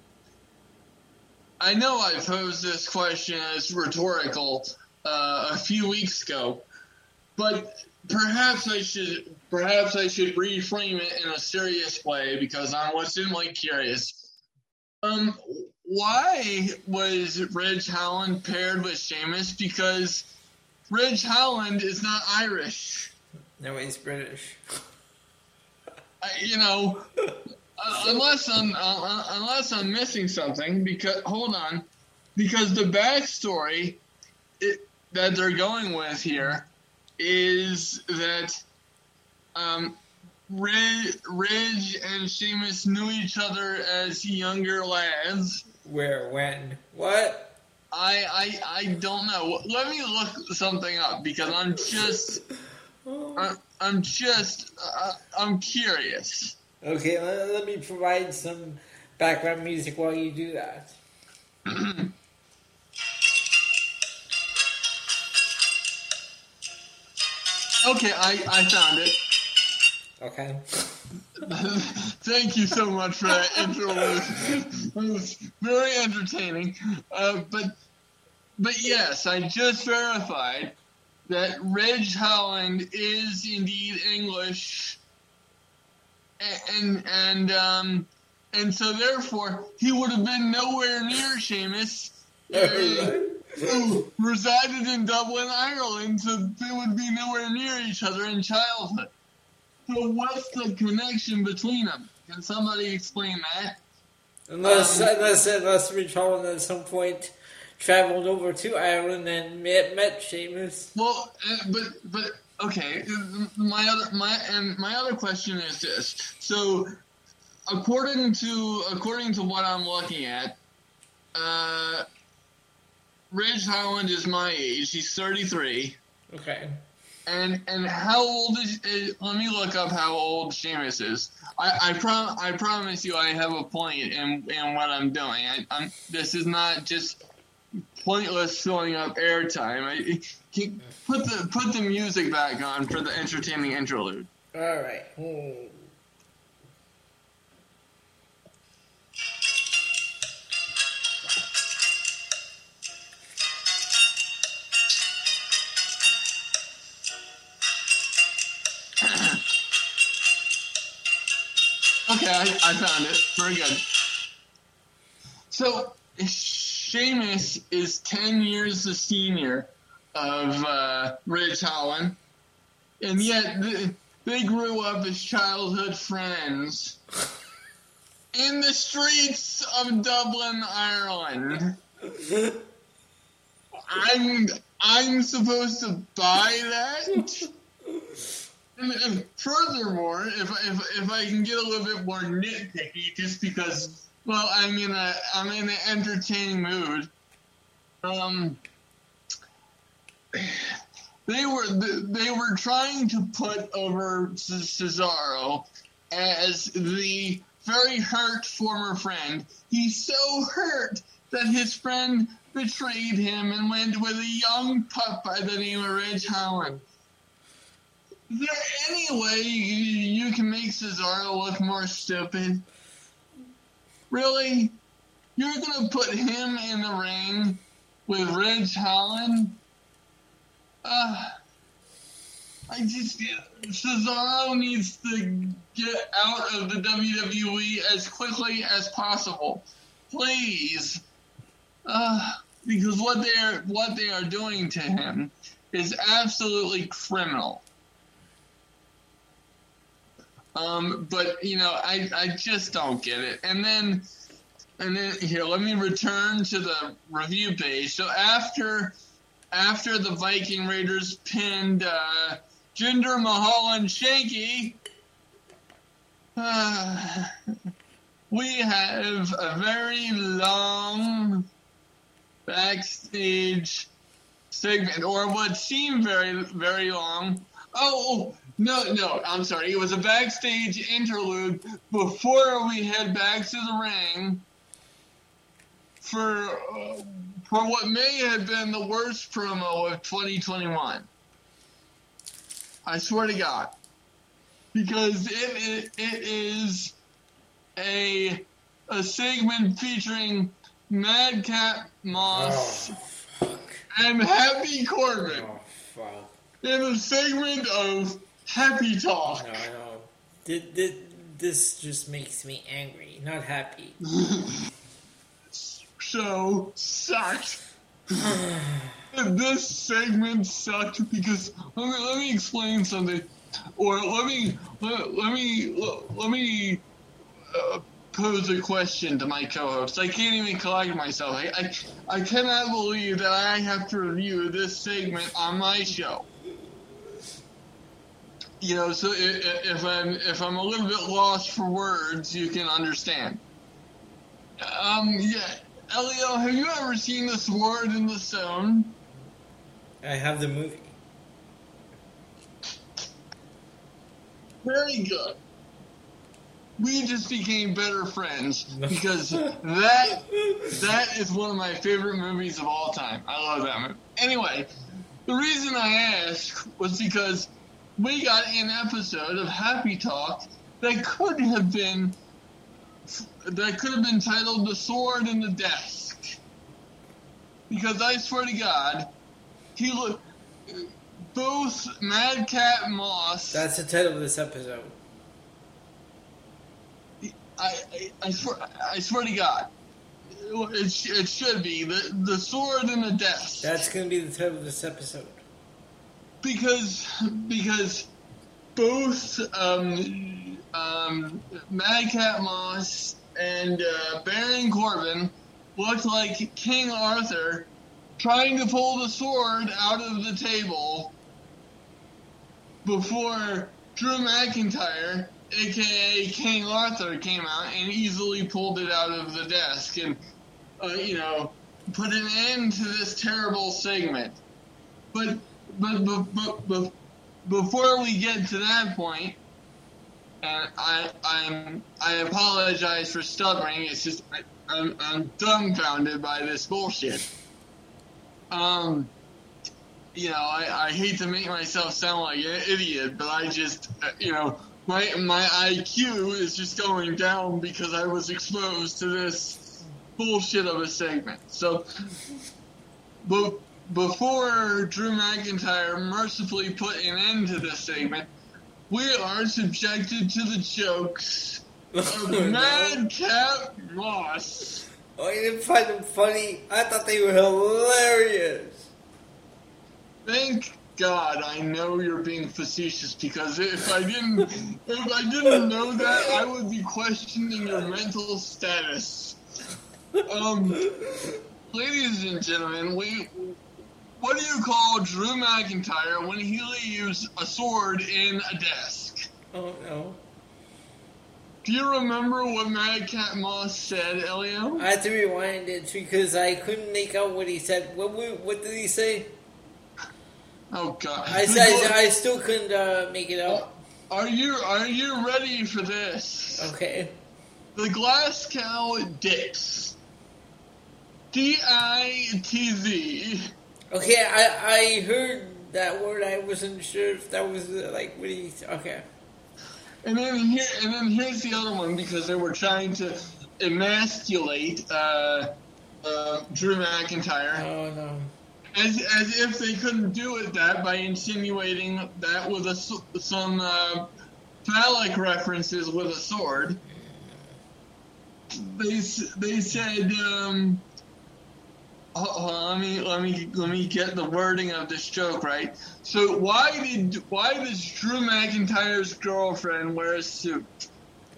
I know I posed this question as rhetorical uh, a few weeks ago, but perhaps I should perhaps I should reframe it in a serious way because I'm legitimately curious. Um, why was Ridge Holland paired with Sheamus? Because Ridge Holland is not Irish. No, he's British. I, you know, uh, unless I'm uh, unless I'm missing something. Because hold on, because the backstory it, that they're going with here is that um, Ridge, Ridge and Sheamus knew each other as younger lads. Where, when, what? I, I I don't know. Let me look something up because I'm just I'm, I'm just uh, I'm curious. Okay, let, let me provide some background music while you do that. Okay, I, I found it. Okay. Thank you so much for that intro. It was, very entertaining. Uh, but but yes, I just verified that Ridge Holland is indeed English, and and um and so therefore he would have been nowhere near Sheamus. uh, who resided in Dublin, Ireland, so they would be nowhere near each other in childhood. So what's the connection between them? Can somebody explain that? Unless, Um, unless, unless Ridge Holland at some point traveled over to Ireland and met, met Sheamus. Well, uh, but but okay. My other my and my other question is this. So, according to according to what I'm looking at, uh, Ridge Holland is my age. He's 33. Okay. And and how old is? Uh, let me look up how old Sheamus is. I I, prom, I promise you, I have a point in in what I'm doing. I, I'm this is not just pointless filling up airtime. I put the put the music back on for the entertaining interlude. All right. Hmm. Okay, I, I found it. Very good. So Sheamus is ten years the senior of uh, Ridge Holland, and yet th- they grew up as childhood friends in the streets of Dublin, Ireland. I'm I'm supposed to buy that. And, and furthermore, if, if if I can get a little bit more nitpicky, just because, well, I'm in a I'm in an entertaining mood. Um, they were they were trying to put over Cesaro as the very hurt former friend. He's so hurt that his friend betrayed him and went with a young pup by the name of Ridge Holland. Is there any way you, you can make Cesaro look more stupid? Really? You're gonna put him in the ring with Ridge Holland? Uh, I just Cesaro needs to get out of the WWE as quickly as possible, please. Uh, because what they are what they are doing to him is absolutely criminal. Um, but you know, I I just don't get it. And then and then here, let me return to the review page. So after after the Viking Raiders pinned uh, Jinder Mahal and Shanky, uh, we have a very long backstage segment, or what seemed very very long. Oh, no, no, I'm sorry. It was a backstage interlude before we head back to the ring for uh, for what may have been the worst promo of 2021. I swear to God, because it it, it is a a segment featuring Madcap Moss Oh, fuck. and Happy Corbin Oh, fuck. in a segment of Happy Talk. No, no. Th- th- This just makes me angry, not happy. show sucked. this segment sucked because let me let me explain something, or let me let, let me let, let me uh, pose a question to my co-host. I can't even collect myself. I, I I cannot believe that I have to review this segment on my show. You know, so if, I'm if I'm a little bit lost for words, you can understand. Um, yeah. Elio, have you ever seen The Sword in the Stone? I have the movie. Very good. We just became better friends because that that is one of my favorite movies of all time. I love that movie. Anyway, the reason I asked was because we got an episode of Happy Talk that could have been that could have been titled "The Sword in the Desk," because I swear to God, he look both Madcap Moss. That's the title of this episode. I, I, I swear, I swear to God, it, it should be the the sword in the desk That's gonna be the title of this episode. Because because both um, um, Madcap Moss and uh, Baron Corbin looked like King Arthur trying to pull the sword out of the table before Drew McIntyre, aka King Arthur, came out and easily pulled it out of the desk and, uh, you know, put an end to this terrible segment. But, but, but, but, before we get to that point, and I, I'm, I apologize for stuttering. It's just I, I'm, I'm dumbfounded by this bullshit. Um, you know, I, I hate to make myself sound like an idiot, but I just, uh, you know, my my IQ is just going down because I was exposed to this bullshit of a segment. So, but before Drew McIntyre mercifully put an end to this segment, we are subjected to the jokes of Madcap Moss. Oh, you didn't find them funny? I thought they were hilarious. Thank God I know you're being facetious because if I didn't if I didn't know that I would be questioning your mental status. Um ladies and gentlemen, we what do you call Drew McIntyre when he leaves a sword in a desk? Oh no. Do you remember what Madcap Moss said, Elio? I had to rewind it because I couldn't make out what he said. What what did he say? Oh God! I said I still couldn't uh, make it out. Are you are you ready for this? Okay. The glass cow dips. D I T Z. Okay, I I heard that word. I wasn't sure if that was uh, like what he. Okay. And then here and then here's the other one because they were trying to emasculate uh, uh, Drew McIntyre. Oh no. As, as if they couldn't do it that by insinuating that with a, some uh, phallic references with a sword. They they said, um, oh, let me let me let me get the wording of this joke right. So why did why does Drew McIntyre's girlfriend wear a suit?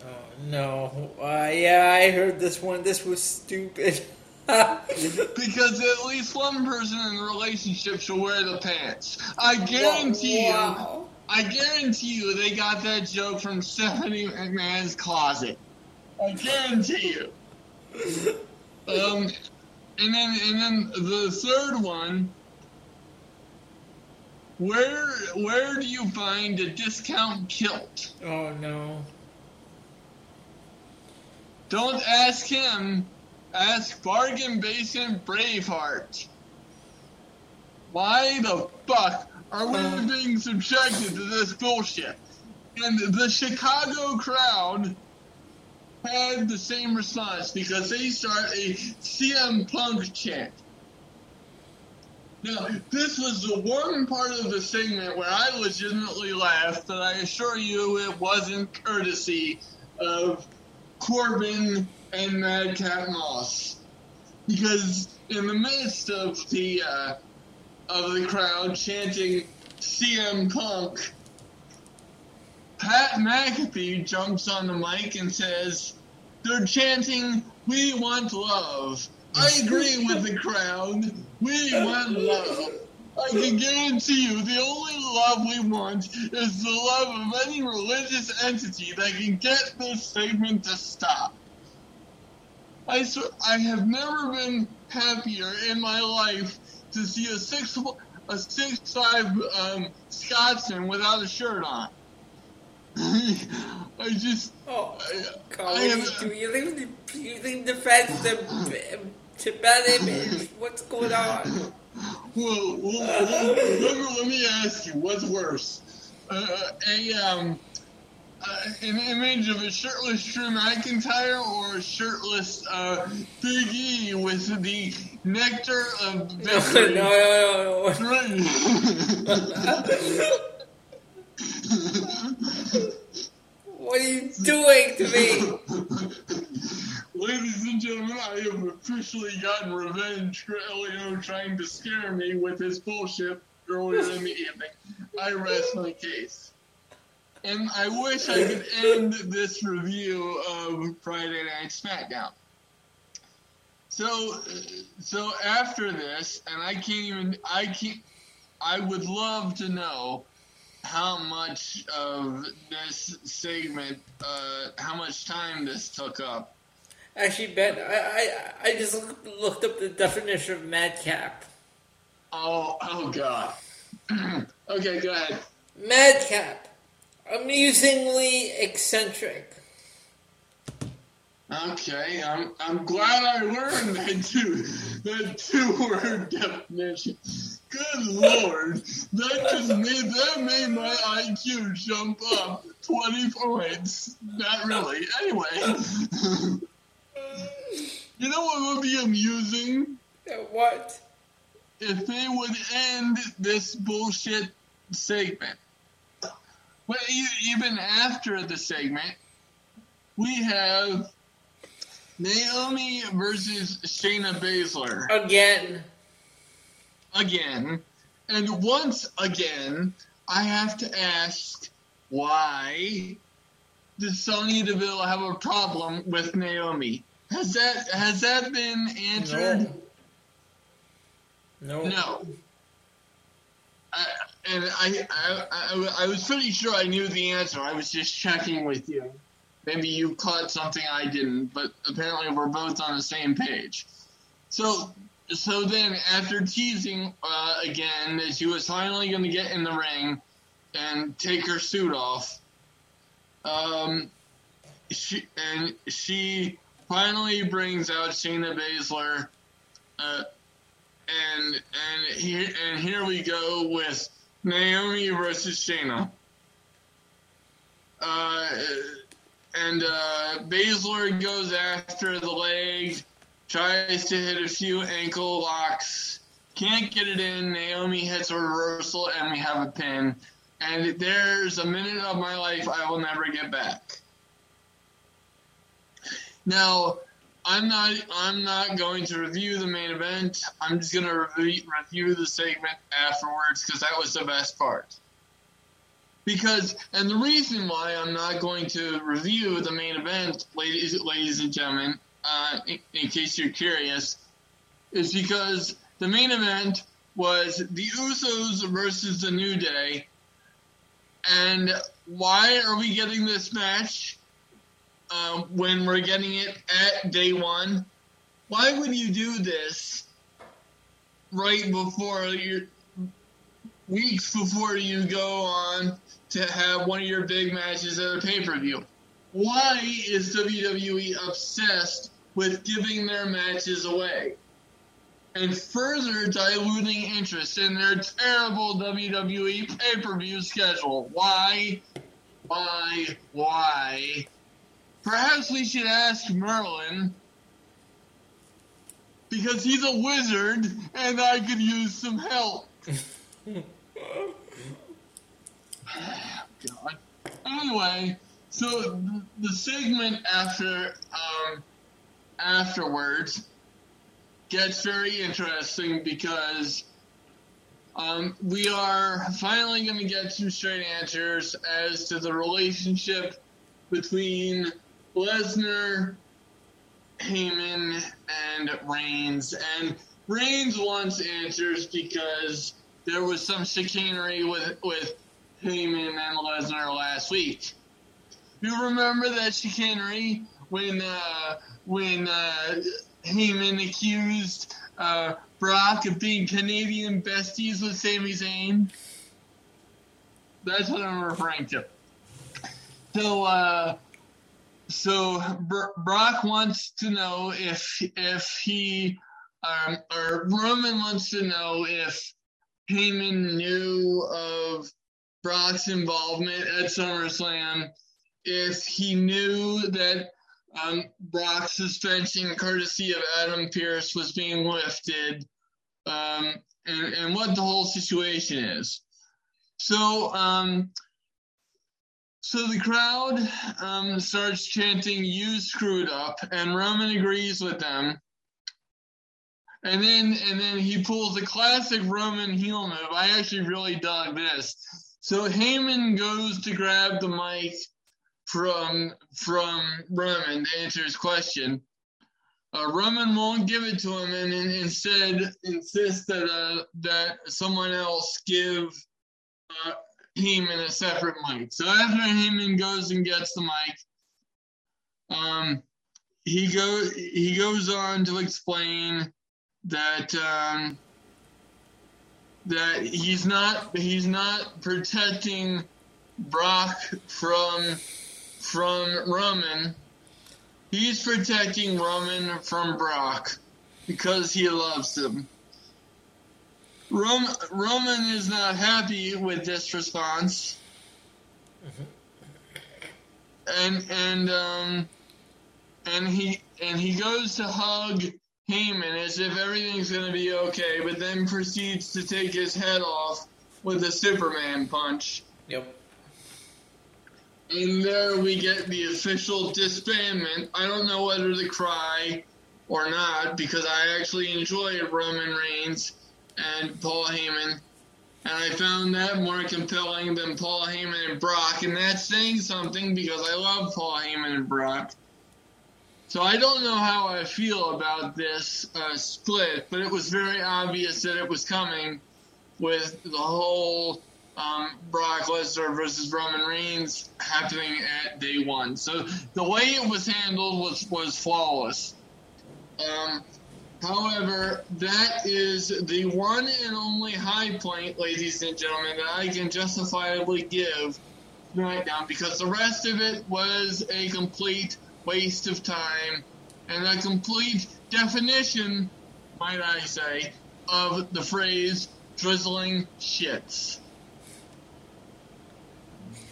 Oh no! Uh, yeah, I heard this one. This was stupid. because at least one person in the relationship should wear the pants. I guarantee wow. you, I guarantee you, they got that joke from Stephanie McMahon's closet. I guarantee you. Um, and then and then the third one. Where where do you find a discount kilt? Oh no. Don't ask him Ask Bargain Basement Braveheart. Why the fuck are we uh. being subjected to this bullshit? And the Chicago crowd had the same response because they start a CM Punk chant. Now, this was the one part of the segment where I legitimately laughed, and I assure you it wasn't courtesy of Corbin and Madcap Moss because in the midst of the uh, of the crowd chanting CM Punk, Pat McAfee jumps on the mic and says, "They're chanting, we want love." I agree with the crowd. We want love. I can guarantee you the only love we want is the love of any religious entity that can get this segment to stop. I, I have never been happier in my life to see a six a six five um, Scotsman without a shirt on. I just oh, I, I have, do you leave the you the fans to to bad image? What's going on? Well, well, well let, me, let me ask you, what's worse, uh, a um uh, an image of a shirtless Drew McIntyre or a shirtless uh, Big E with the nectar of victory. No, no, no, what are you doing to me? Ladies and gentlemen, I have officially gotten revenge for Elio trying to scare me with his bullshit earlier in the evening. I rest my case. and I wish I could end this review of Friday Night SmackDown. So, so after this, and I can't even, I can't, I would love to know how much of this segment, uh, how much time this took up. Actually, Ben, I, I, I just looked up the definition of madcap. Oh, oh God. okay, go ahead. Madcap, amusingly eccentric. Okay, I'm I'm glad I learned that two that two word definition. Good lord, that just made that made my IQ jump up twenty points. Not really. Anyway, you know what would be amusing? Uh, what? If they would end this bullshit segment. Well, even after the segment, we have Naomi versus Shayna Baszler. Again. Again. And once again, I have to ask why does Sonya Deville have a problem with Naomi? Has that has that been answered? No. No. no. I, and I, I, I, I was pretty sure I knew the answer. I was just checking with you. Maybe you caught something I didn't, but apparently we're both on the same page. So, so then after teasing uh, again that she was finally going to get in the ring and take her suit off, um, she and she finally brings out Shayna Baszler, uh, and and here and here we go with Naomi versus Shayna. Uh, and uh, Baszler goes after the leg, tries to hit a few ankle locks, can't get it in. Naomi hits a reversal, and we have a pin. And there's a minute of my life I will never get back. Now, I'm not I'm not going to review the main event. I'm just going to re- review the segment afterwards because that was the best part. Because, and the reason why I'm not going to review the main event, ladies, ladies and gentlemen, uh, in, in case you're curious, is because the main event was the Usos versus the New Day. And why are we getting this match um, when we're getting it at day one? Why would you do this right before your weeks before you go on to have one of your big matches at a pay per view. Why is WWE obsessed with giving their matches away? And further diluting interest in their terrible WWE pay per view schedule. Why? Why? Why? Perhaps we should ask Merlin because he's a wizard and I could use some help. God. Anyway, so the segment after um, afterwards gets very interesting because um, we are finally going to get some straight answers as to the relationship between Lesnar, Heyman, and Reigns. And Reigns wants answers because there was some chicanery with with Heyman and Lesnar last week. You remember that chicanery when uh, when uh, Heyman accused uh, Brock of being Canadian besties with Sami Zayn? That's what I'm referring to. So, uh, so Br- Brock wants to know if if he um, or Roman wants to know if Heyman knew of Brock's involvement at SummerSlam if he knew that um, Brock's suspension, courtesy of Adam Pearce, was being lifted, um, and, and, what the whole situation is. So, um, so the crowd um, starts chanting, "You screwed up," and Roman agrees with them. And then, and then he pulls a classic Roman heel move. I actually really dug this So Heyman goes to grab the mic from from Roman to answer his question. Uh, Roman won't give it to him, and, and instead insists that uh, that someone else give uh, Heyman a separate mic. So after Heyman goes and gets the mic, um, he go he goes on to explain that um, that he's not he's not protecting Brock from from Roman. He's protecting Roman from Brock because he loves him. Roman, Roman is not happy with this response. And and um and he and he goes to hug Heyman as if everything's gonna be okay, but then proceeds to take his head off with a Superman punch. Yep. And there we get the official disbandment. I don't know whether to cry or not because I actually enjoy Roman Reigns and Paul Heyman. And I found that more compelling than Paul Heyman and Brock. And that's saying something because I love Paul Heyman and Brock. So I don't know how I feel about this uh, split, but it was very obvious that it was coming with the whole um, Brock Lesnar versus Roman Reigns happening at day one. So the way it was handled was, was flawless. Um, however, that is the one and only high point, ladies and gentlemen, that I can justifiably give right now because the rest of it was a complete waste of time and a complete definition, might I say, of the phrase drizzling shits.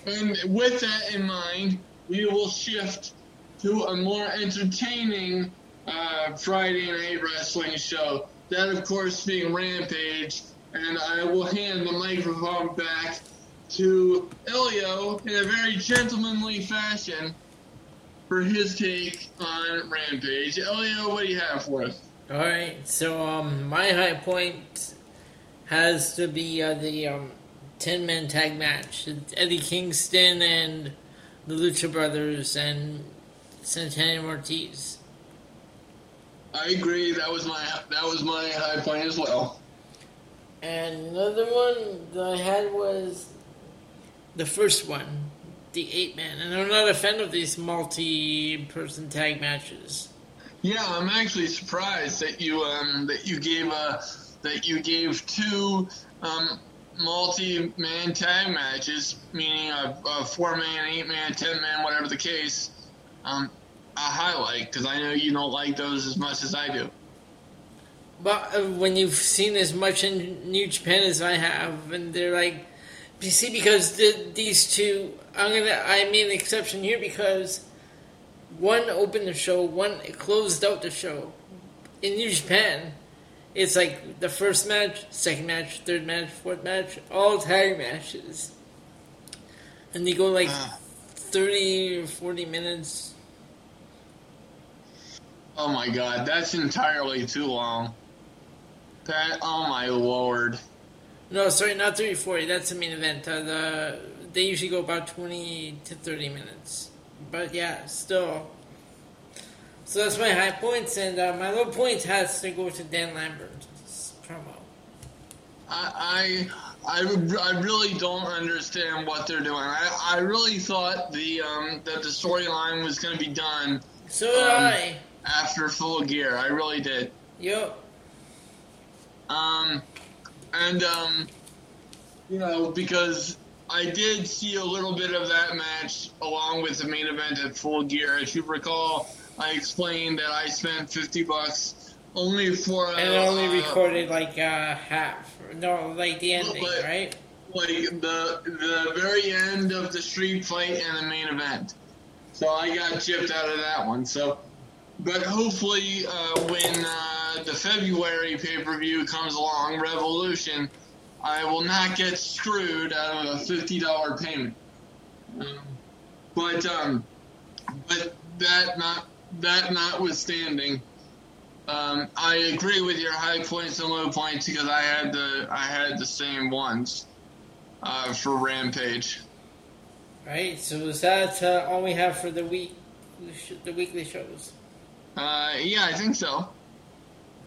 And with that in mind, we will shift to a more entertaining uh, Friday Night Wrestling show. That, of course, being Rampage. And I will hand the microphone back to Elio in a very gentlemanly fashion for his take on Rampage. Elio, what do you have for us? All right. So um, my high point has to be uh, the um, ten man tag match. Eddie Kingston and the Lucha Brothers and Santana and Ortiz. I agree. That was my that was my high point as well. And another one that I had was the first one, the eight man. And I'm not a fan of these multi person tag matches. Yeah, I'm actually surprised that you um that you gave a that you gave two um multi-man tag matches, meaning a, a four-man, eight-man, ten-man, whatever the case, um, a highlight because I know you don't like those as much as I do. But uh, when you've seen as much in New Japan as I have, and they're like, you see, because the, these two, I'm gonna, I made an exception here because one opened the show, one closed out the show. In New Japan, it's like the first match, second match, third match, fourth match, all tag matches. And they go like uh, 30 or 40 minutes. Oh my god, that's entirely too long. That, oh my lord. No, sorry, not 30 40. That's the main event. Uh, the They usually go about 20 to 30 minutes. But yeah, still. So that's my high points, and uh, my low points has to go to Dan Lambert's promo. I, I, I, really don't understand what they're doing. I, I really thought the um, that the storyline was going to be done. So did um, I. After Full Gear, I really did. Yep. Um, and um, you know because I did see a little bit of that match along with the main event at Full Gear. As you recall, I explained that I spent fifty bucks only for and uh, only recorded like uh, half, no, like the ending, but, right? Like the the very end of the street fight and the main event. So I got chipped out of that one. So, but hopefully, uh, when uh, the February pay per view comes along, Revolution, I will not get screwed out of a fifty dollar payment. Um, but um, but that not that notwithstanding, um, I agree with your high points and low points because I had the I had the same ones. uh, for Rampage. Right. So is that uh, all we have for the week, the weekly shows? Uh, yeah, I think so.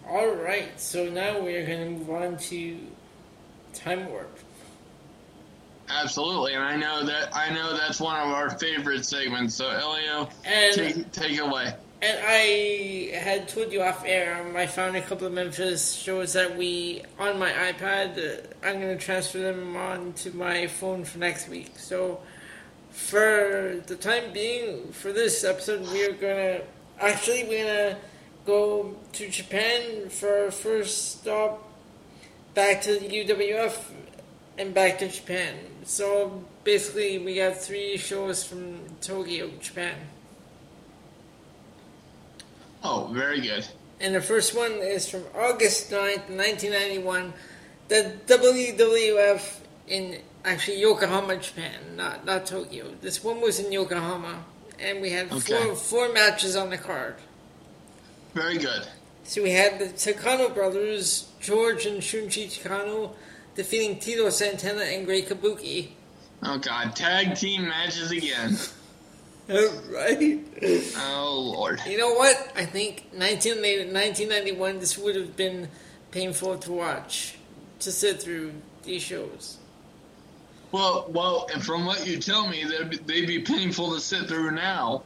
All right. So now we are going to move on to Time Warp. Absolutely, and I know that I know that's one of our favorite segments. So Elio, And take take it away. And I had told you off air, um, I found a couple of Memphis shows that we, on my iPad, uh, I'm going to transfer them on to my phone for next week. So, for the time being, for this episode, we are going to, actually, we're going to go to Japan for our first stop, back to the UWF, and back to Japan. So, basically, we got three shows from Tokyo, Japan. Oh, very good. And the first one is from August 9th, 1991. The WWF in actually Yokohama, Japan, not not Tokyo. This one was in Yokohama, and we had Okay. four four matches on the card. Very good. So we had the Takano brothers, George and Shunji Takano, defeating Tito Santana and Great Kabuki. Oh God, tag team matches again. right. Oh Lord. You know what? I think 1980 1991, this would have been painful to watch, to sit through these shows. Well, well, and from what you tell me, they'd be, they'd be painful to sit through now.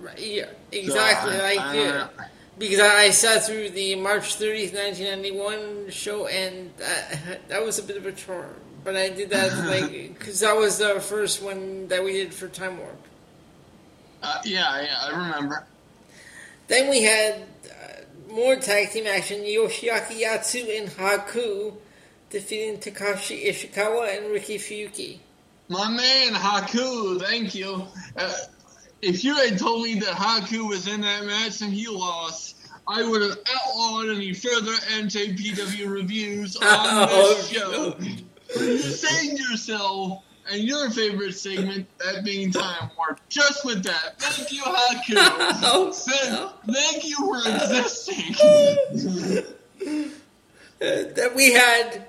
Right, yeah, So, exactly. I- like I yeah. don't because I, I sat through the March 30th, 1991 show, and that, that was a bit of a chore. But I did that like because that was the first one that we did for Time Warp. Uh, yeah, yeah, I remember. Then we had uh, more tag team action: Yoshiaki Yatsu and Haku defeating Takashi Ishikawa and Ricky Fuyuki. My man Haku, thank you. Uh, if you had told me that Haku was in that match and he lost, I would have outlawed any further NJPW reviews on Oh, this show. You saved yourself and your favorite segment, that being Time Warp, just with that. Thank you, Haku. Oh, Thank- Thank you for existing. Uh, that we had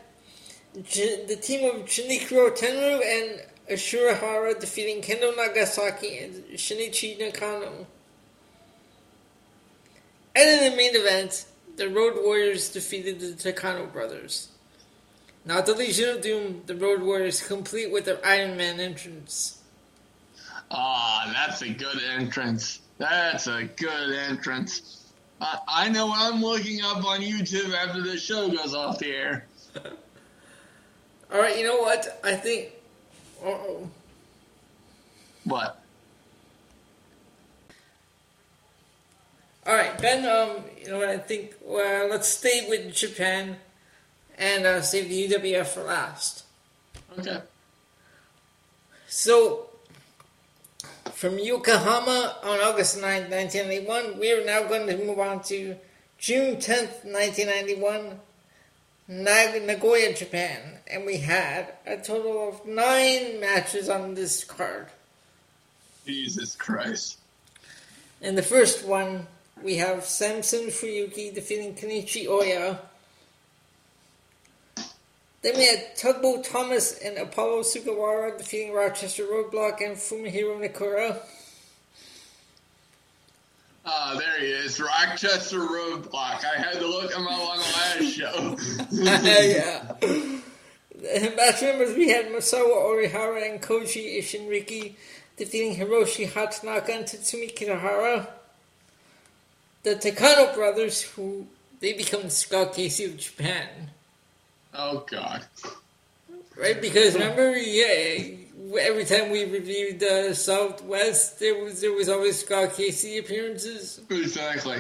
J- the team of Shinichiro Tenryu and Ashura Hara defeating Kendo Nagasaki and Shinichi Nakano. And in the main event, the Road Warriors defeated the Takano brothers. Not the Legion of Doom, the Road Warriors complete with their Iron Man entrance. Ah, that's a good entrance. That's a good entrance. I, I know what I'm looking up on YouTube after the show goes off the air. Alright, you know what? I think. Uh oh. What? All right, Ben. Um, you know what I think? Well, let's stay with Japan and uh, save the UWF for last. Okay. So, from Yokohama on August 9th, 1991, we are now going to move on to June 10th, 1991, Nagoya, Japan, and we had a total of nine matches on this card. Jesus Christ. In the first one, we have Samson Fuyuki defeating Kenichi Oya. Then we had Tugboat Thomas and Apollo Sugawara defeating Rochester Roadblock and Fumihiro Nakura. Ah, there he is. Rochester Roadblock. I had to look him up on the last show. yeah. In match members, we had Masao Orihara and Koji Ishinriki defeating Hiroshi Hatanaka and Tatsumi Kitahara. The Takano brothers, who they become the Scott Casey of Japan. Oh, God. Right, because remember, yeah, every time we reviewed uh, Southwest, there was there was always Scott Casey appearances. Exactly.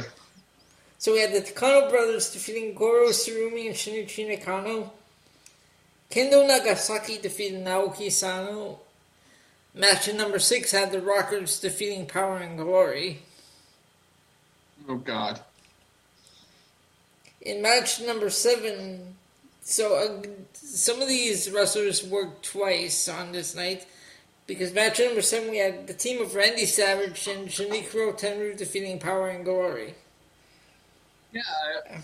So we had the Takano brothers defeating Goro Tsurumi and Shinichi Nakano. Kendo Nagasaki defeated Naoki Sano. Match number six had the Rockers defeating Power and Glory. Oh, God. In match number seven, so uh, some of these wrestlers worked twice on this night because match number seven we had the team of Randy Savage and Shinichiro Tenryu defeating Power and Glory. Yeah,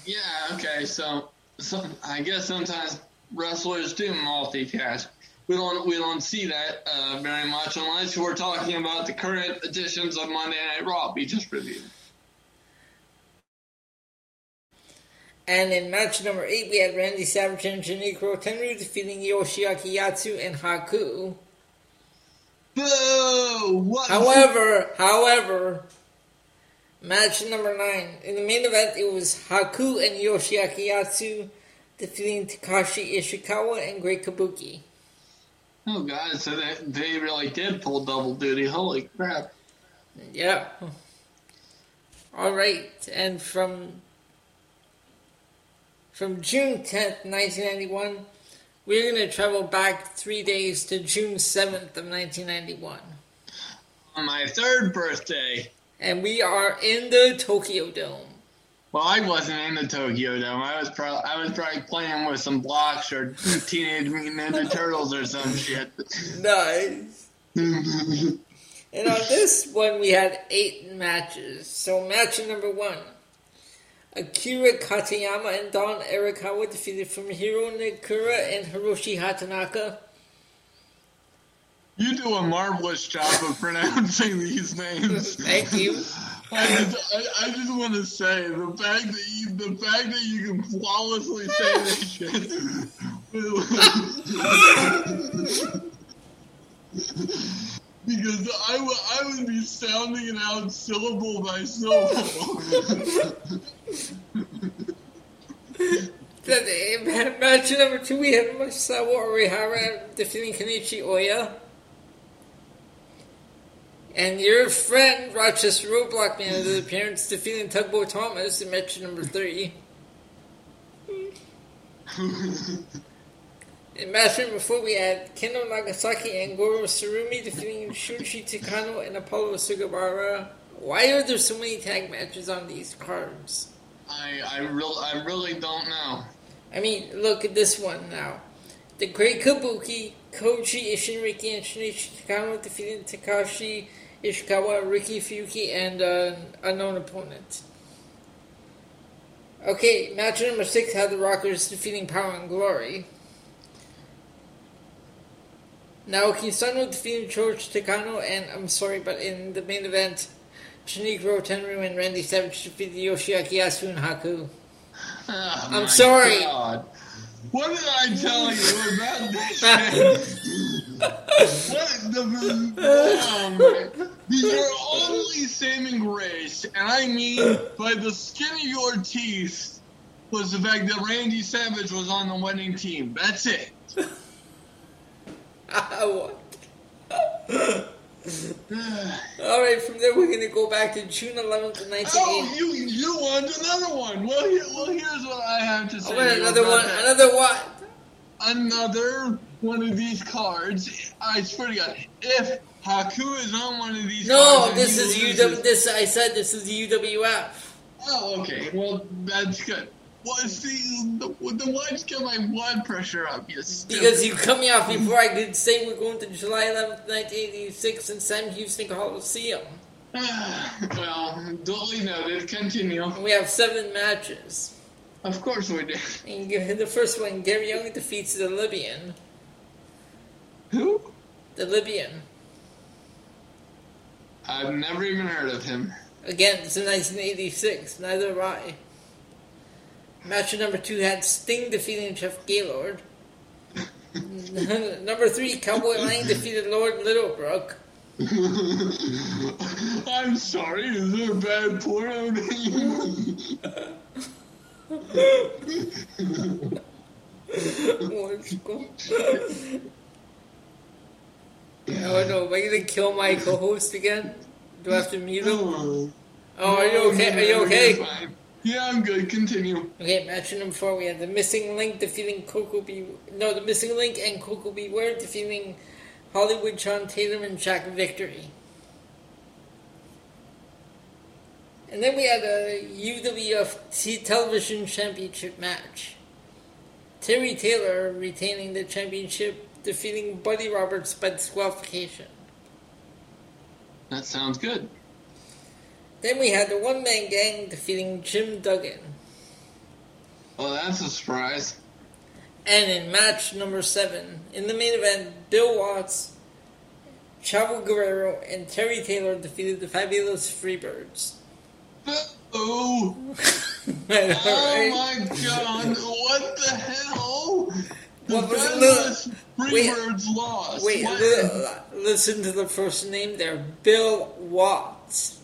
yeah, okay, so, so I guess sometimes wrestlers do multitask. we don't we don't see that uh, very much unless we're talking about the current editions of Monday Night Raw we just reviewed. And in match number eight, we had Randy Savage and Genichiro Tenryu defeating Yoshiaki Yatsu and Haku. Boo! What? However, however, match number nine in the main event, it was Haku and Yoshiaki Yatsu defeating Takashi Ishikawa and Great Kabuki. Oh god, so they, they really did pull double duty. Holy crap. Yeah. All right, and from from June 10th, 1991, we're going to travel back three days to June 7th of 1991. On my third birthday. And we are in the Tokyo Dome. Well, I wasn't in the Tokyo Dome. I was pro- I was probably playing with some blocks or Teenage Mutant Ninja Turtles or some shit. Nice. and on this one, we had eight matches. So, match number one Akira Katayama and Don Arakawa defeated Fumihiro Nakura and Hiroshi Hatanaka. You do a marvelous job of pronouncing these names. Thank you. I just, I, I just want to say the fact that you the fact that you can flawlessly say this shit. because I would I would be sounding eh, it out syllable by syllable. Then match number two, we have Masao Orihara defeating Kenichi Oya. And your friend Rochester Roadblock Man the appearance defeating Tugboat Thomas in match number three. in match number four, we had Kendo Nagasaki and Goro Tsurumi defeating Shunji Takano and Apollo Sugawara. Why are there so many tag matches on these cards? I I real I really don't know. I mean, look at this one now. The Great Kabuki, Koji Ishinriki, and Shinichi Takano defeating Takashi Ishikawa, Riki Fuki, and uh, unknown opponent. Okay, match number six had the Rockers defeating Power and Glory. Naoki Sano defeating George Takano, and I'm sorry, but in the main event, Shinichiro Tenryu and Randy Savage defeated Yoshiaki Yasu and Haku. Oh, I'm my sorry. God. What did I tell you about this shit? what the oh, man. Your only saving grace, and I mean by the skin of your teeth, was the fact that Randy Savage was on the winning team. That's it. What? All right, from there we're gonna go back to June 11th, of 1980. Oh, you you want another one? Well, here, well, here's what I have to say. Oh, another one, that. another what? another one of these cards. I swear to God, if Haku is on one of these No, this is UW. This I said this is the UWF. Oh, okay. Well, that's good. Well, see, the, the watch get my blood pressure up. You stupid. Because you cut me off before I could say we're going to July 11th, 1986 in Sam Houston Coliseum. well, duly noted. Continue. And we have seven matches. Of course we do. And you- the first one, Gary Young defeats the Libyan. Who? The Libyan. I've never even heard of him. Again, it's in 1986. Neither have I. Match number two had Sting defeating Jeff Gaylord. number three, Cowboy Lang defeated Lord Littlebrook. I'm sorry. Is there a bad porno name? What's going Oh no, am I gonna kill my co-host again? Do I have to mute him? Oh, are you okay? Are you okay? Yeah, I'm good. Continue. Okay, match number four, we had the Missing Link defeating Koko B. No, the Missing Link and Koko B. Beware defeating Hollywood John Taylor and Jack Victory. And then we had a UWF Television Championship match. Terry Taylor retaining the championship, defeating Buddy Roberts by disqualification. That sounds good. Then we had the One Man Gang defeating Jim Duggan. Well, that's a surprise. And in match number seven, in the main event, Bill Watts, Chavo Guerrero, and Terry Taylor defeated the Fabulous Freebirds. Oh, Right? oh my god, what the hell? The What was? Fabulous Freebirds lost. Wait, li- listen to the first name there. Bill Watts.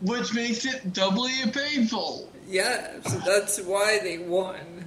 Which makes it doubly painful. Yeah, so that's why they won.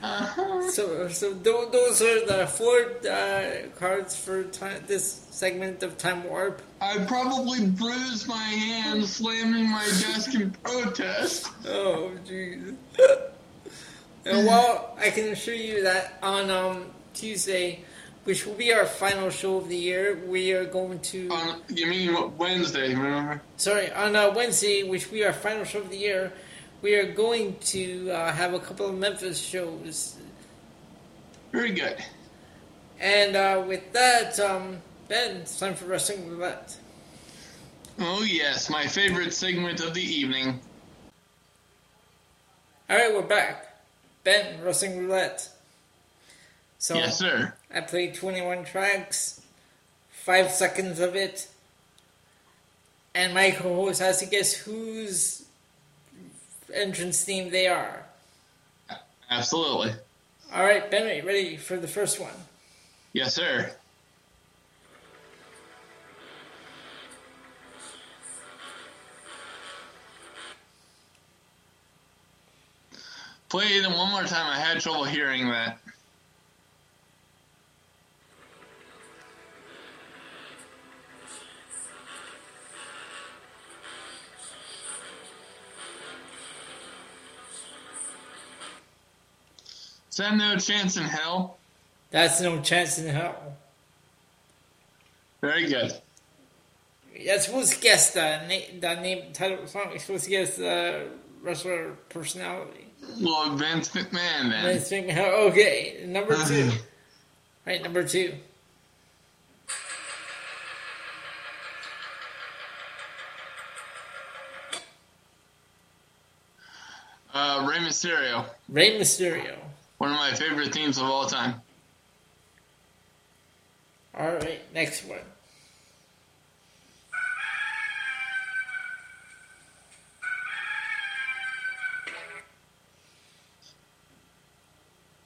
Uh-huh. So, so those are the four uh, cards for time, this segment of Time Warp. I probably bruised my hand slamming my desk in protest. Oh, jeez. and well, I can assure you that on um, Tuesday, which will be our final show of the year, we are going to. On, you mean Wednesday, remember? sorry, on uh, Wednesday, which will be our final show of the year, we are going to uh, have a couple of Memphis shows. Very good. And uh, with that, um, Ben, it's time for Wrestling Roulette. Oh, yes, my favorite segment of the evening. Alright, we're back. Ben, Wrestling Roulette. So, Yes, sir. I played 21 tracks, 5 seconds of it, and my co host has to guess whose entrance theme they are. Absolutely. Alright, Ben, ready for the first one? Yes, sir. Play it one more time. I had trouble hearing that. That no chance in hell? That's no chance in hell. Very good. You're supposed to guess the, na- the name, title of the song. You're supposed to guess the wrestler personality. Well, Vince McMahon then. Think how- Okay, number two. right, number two. Uh, Rey Mysterio, Rey Mysterio. One of my favorite themes of all time. Alright, next one.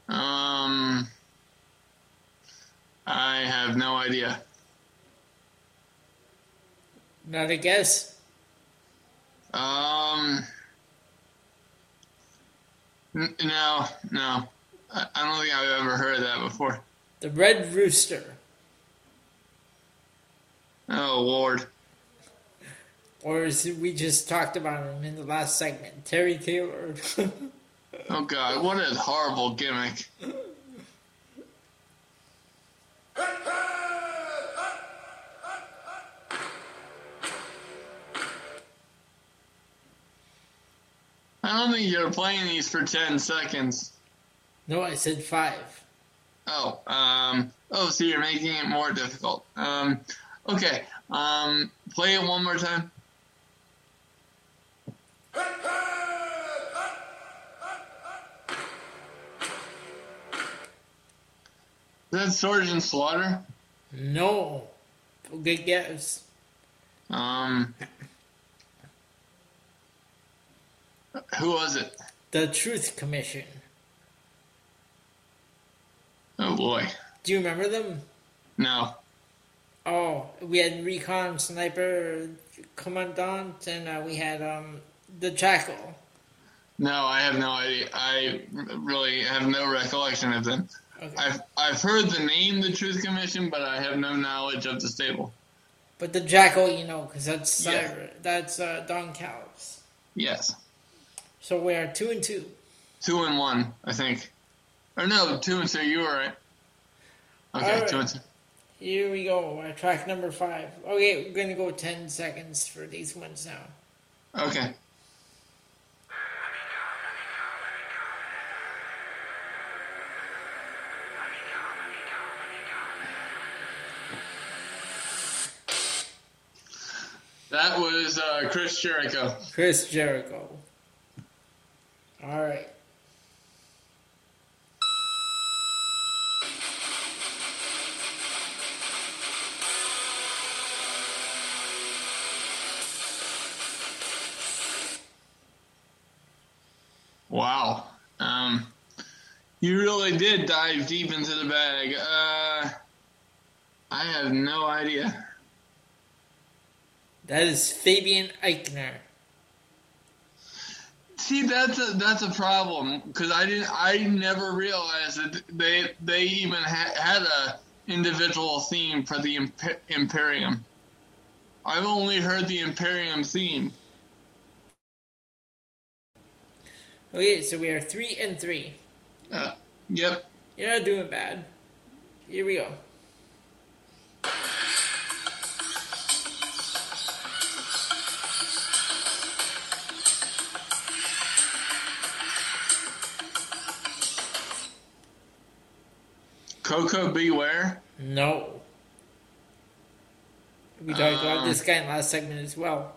Um, I have no idea. Not a guess. Um, n- no, no. I, I don't think I've ever heard that before. The Red Rooster. Oh Lord. Or as we just talked about him in the last segment, Terry Taylor. Oh God, what a horrible gimmick. I don't think you're playing these for 10 seconds. No, I said five. Oh, um, oh, so you're making it more difficult. Um, okay, um, play it one more time. Is that Sergeant Slaughter? No. Good guess. Um, who was it? The Truth Commission. Oh boy, Do you remember them? no. Oh, we had Recon Sniper Commandant, and uh, we had um, the Jackal. No, I have no idea. I really have no recollection of them. Okay. I've I've heard the name the Truth Commission, but I have no knowledge of the stable. But the Jackal, you know, because that's Yeah. Cyber, that's uh, Don Callis. Yes, So we are two and two. two and one, I think. Or no, two and two. You were right. Okay, Alright. two and two. Here we go. Track number five. Okay, we're gonna go ten seconds for these ones now. Okay. That was uh, Chris Jericho. Chris Jericho. All right. Wow. Um, you really did dive deep into the bag. Uh, I have no idea. That is Fabian Aichner. See, that's a that's a problem because I didn't. I never realized that they they even ha- had a individual theme for the Imp- Imperium. I've only heard the Imperium theme. Okay, so we are three and three. Uh, yep. You're not doing bad. Here we go. Koko B. Ware? No. We talked about Um, this guy in last segment as well.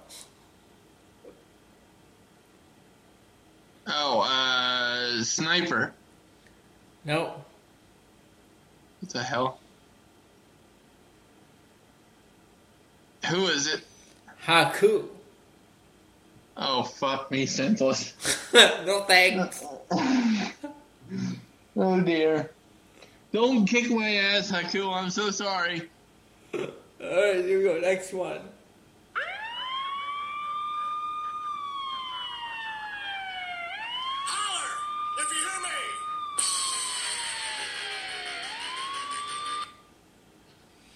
Oh, uh, Sniper. No. What the hell? Who is it? Haku. Oh, fuck me, senseless. no thanks. Oh dear. Don't kick my ass, Haku. I'm so sorry. Alright, here we go. Next one. Holler if you hear me. God Signer. Scott Steiner. He's got the whole world in his hands. He's got the whole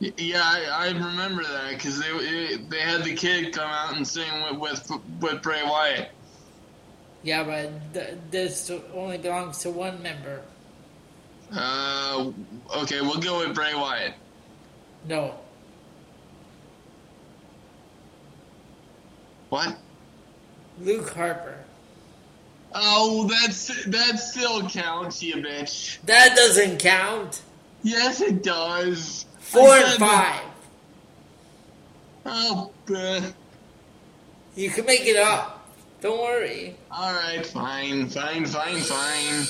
Yeah, I, I remember that because they they had the kid come out and sing with with, with Bray Wyatt. Yeah, but th- this only belongs to one member. Uh, okay, we'll go with Bray Wyatt. No. What? Luke Harper. Oh, that's that still counts, you bitch. That doesn't count. Yes, it does. Four and five. Oh, bruh. You can make it up. Don't worry. All right, fine, fine, fine, fine.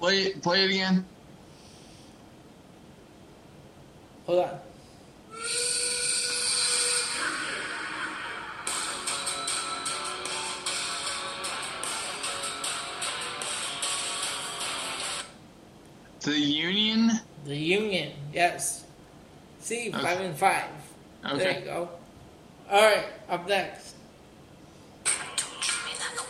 Play, it, play it again. Hold on. The Union. The Union. Yes. See, five and five. There you go. All right. Up next. Don't treat me like a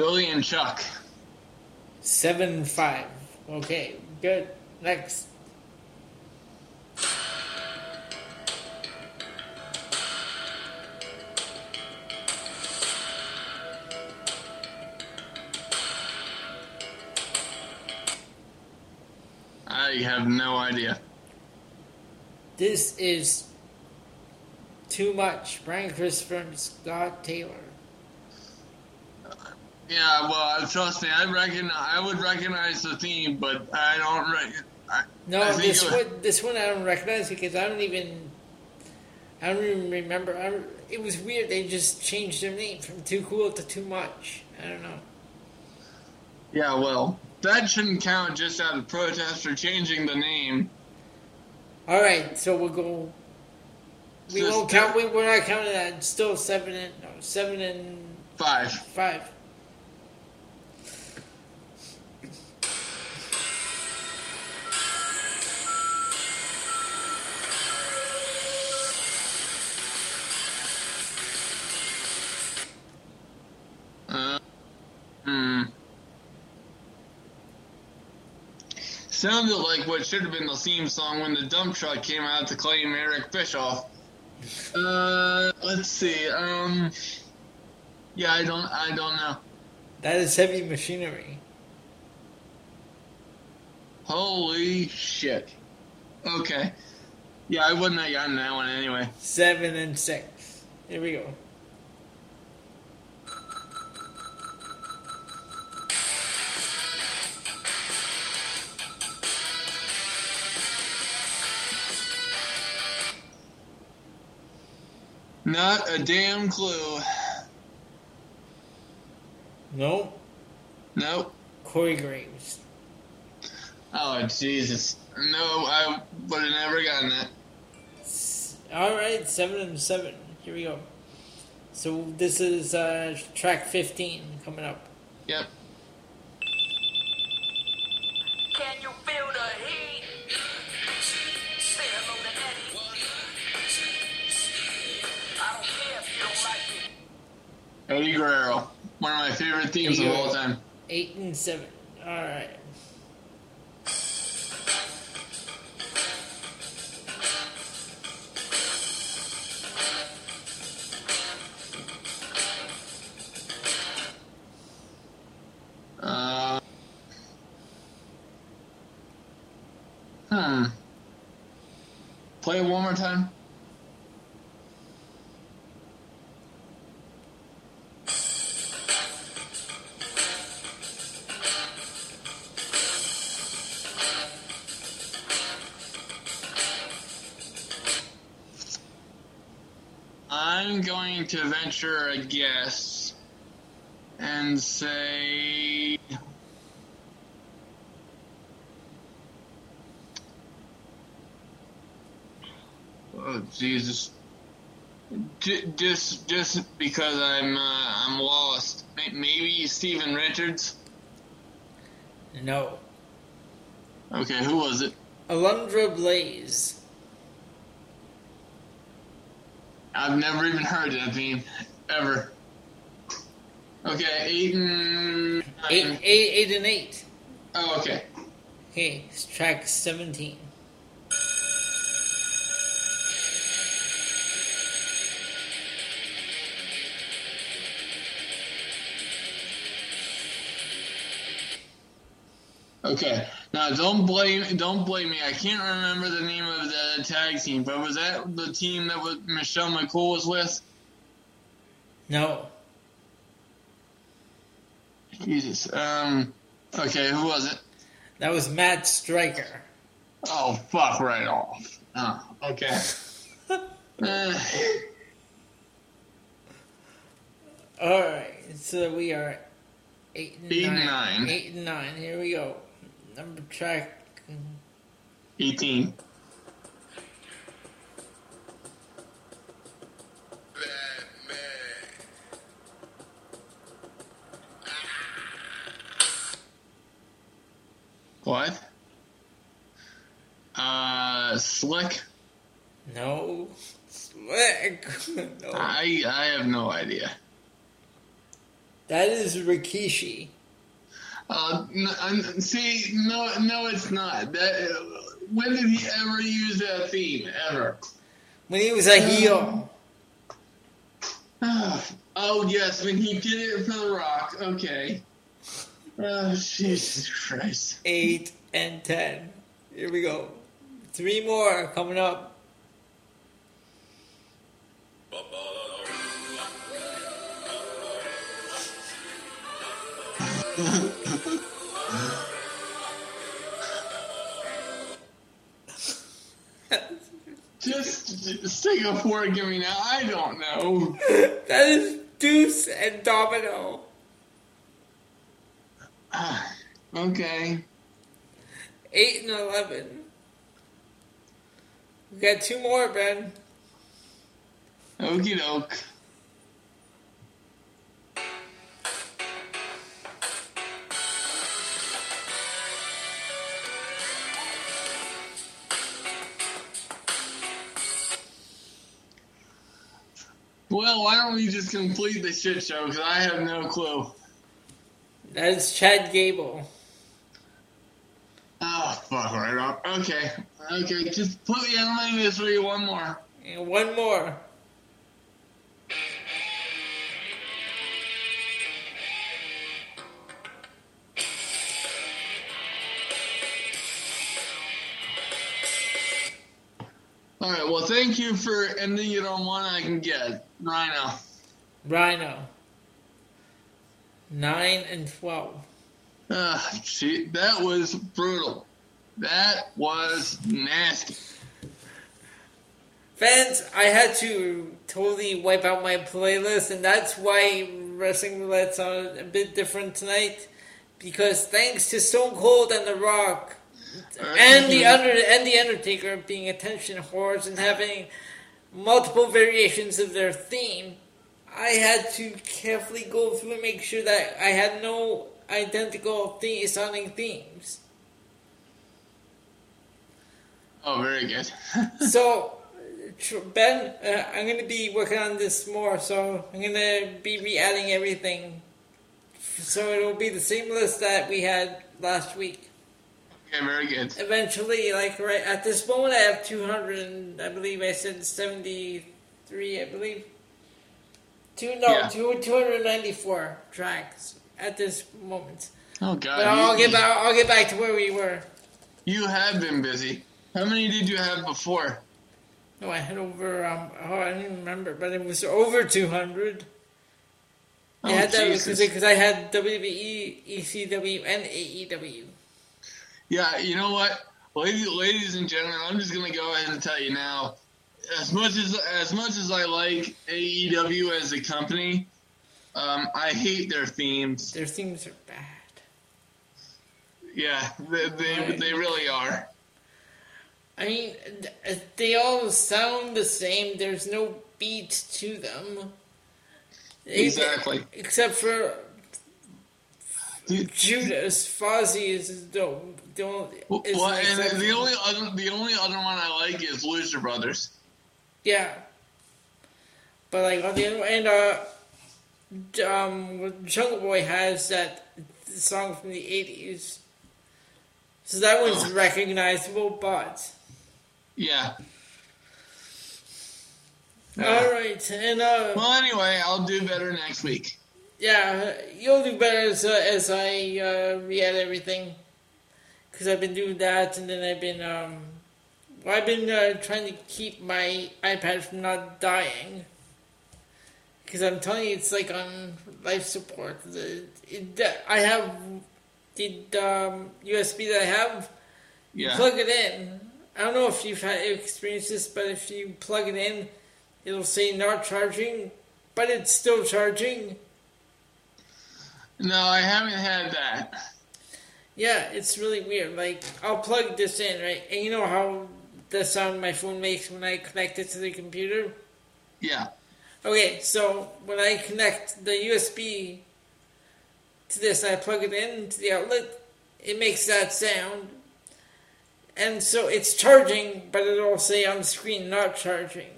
Billy and Chuck. Seven five. Okay. Good. Next. I have no idea. This is too much. Brian Christopher and Scott Taylor. Yeah, well, trust me, I reckon I would recognize the theme, but I don't. Re- I, No, I this would- one, this one I don't recognize because I don't even, I don't even remember. I it was weird. They just changed their name from Too Cool to Too Much. I don't know. Yeah, well, that shouldn't count just out of protest for changing the name. All right, so we'll go. We Just won't count. We, we're not counting that. It's still seven and no, seven and Five. five. Sounded like what should have been the theme song when the dump truck came out to claim Eric Bischoff. Uh, let's see. Um, yeah, I don't, I don't know. That is heavy machinery. Holy shit. Okay. Yeah, I wouldn't have gotten that one anyway. Seven and six. Here we go. Not a damn clue. Nope. Nope. Corey Graves. Oh Jesus. No, I would have never gotten that. All right, seven and seven. Here we go. So this is uh, track fifteen coming up. Yep. Eddie Guerrero. One of my favorite themes of all time. Eight and seven. All right. Uh, hmm. Play it one more time. Going to venture a guess and say Oh Jesus! Just, just because I'm, uh, I'm lost. Maybe Steven Richards. No. Okay, who was it? Alundra Blayze. I've never even heard that theme ever. Okay, eight and Eight, eight, eight and eight. Oh, okay. Okay, it's track seventeen. Okay. Now don't blame don't blame me. I can't remember the name of the tag team, but was that the team that was Michelle McCool was with? No. Jesus. Um. Okay, who was it? That was Matt Striker. Oh, fuck right off. Oh, okay. Uh, All right, so we are eight and Eight and nine. nine. Eight and nine. Here we go. Number track. 18. What? Uh, Slick? No. Slick. no. I I have no idea. That is Rikishi. Uh, n- see, no, no, it's not. That, uh, when did he ever use that theme? Ever? When he was a heel. oh yes, when he did it for The Rock. Okay. Oh Jesus Christ. Eight and ten. Here we go. Three more coming up. Just, just take a fork at me now. I don't know. That is Deuce and Domino. Okay. Eight and eleven. We got two more, Ben. Okie doke. Well, why don't we just complete the shit show? Because I have no clue. That is Chad Gable. Oh, fuck right up. Okay, okay, just put me on my misery one more. And one more. All right, well, thank you for ending it on one I can get. Rhino. Rhino. Nine and twelve. Uh, gee, that was brutal. That was nasty. Fans, I had to totally wipe out my playlist, and that's why Wrestling Roulette's on a bit different tonight. Because thanks to Stone Cold and The Rock, and the under and the Undertaker being attention whores and having multiple variations of their theme, I had to carefully go through and make sure that I had no identical theme, sounding themes. Oh, very good. So, Ben, uh, I'm going to be working on this more, so I'm going to be re-adding everything. So it'll be the same list that we had last week. Okay, very good. Eventually, like right at this moment, I have 200, and I believe I said 73, I believe. Two, no, Yeah. two, 294 tracks at this moment. Oh God, But I'll you, get back. I'll get back to where we were. you have been busy. How many did you have before? No, I had over. Um, oh, I don't even remember, but it was over 200. Oh, I had that Jesus. because I had WWE, ECW, and E AEW. Yeah, you know what, ladies, ladies and gentlemen, I'm just gonna go ahead and tell you now. As much as as much as I like AEW as a company, um, I hate their themes. Their themes are bad. Yeah, they they, Right. they really are. I mean, they all sound the same. There's no beat to them. Exactly. Except for Judas, Fozzy is don't don't. Is well, an and the only other the only other one I like is Lucha Brothers. Yeah. But like on the other and uh um Jungle Boy has that song from the eighties. So that one's Oh. recognizable, but Yeah. alright, and uh Well, anyway, I'll do better next week. Yeah, you'll do better as, uh, as I uh, re-add everything. Because I've been doing that, and then I've been, um, well, I've been uh, trying to keep my iPad from not dying. Because I'm telling you, it's like on life support. The, it, I have the um, USB that I have. Yeah. Plug it in. I don't know if you've had experienced this, but if you plug it in, it'll say not charging, but it's still charging. No, I haven't had that. Yeah, it's really weird. Like, I'll plug this in, right? And you know how the sound my phone makes when I connect it to the computer? Yeah. Okay, so when I connect the USB to this, I plug it in to the outlet, it makes that sound. And so it's charging, but it'll say on the screen not charging.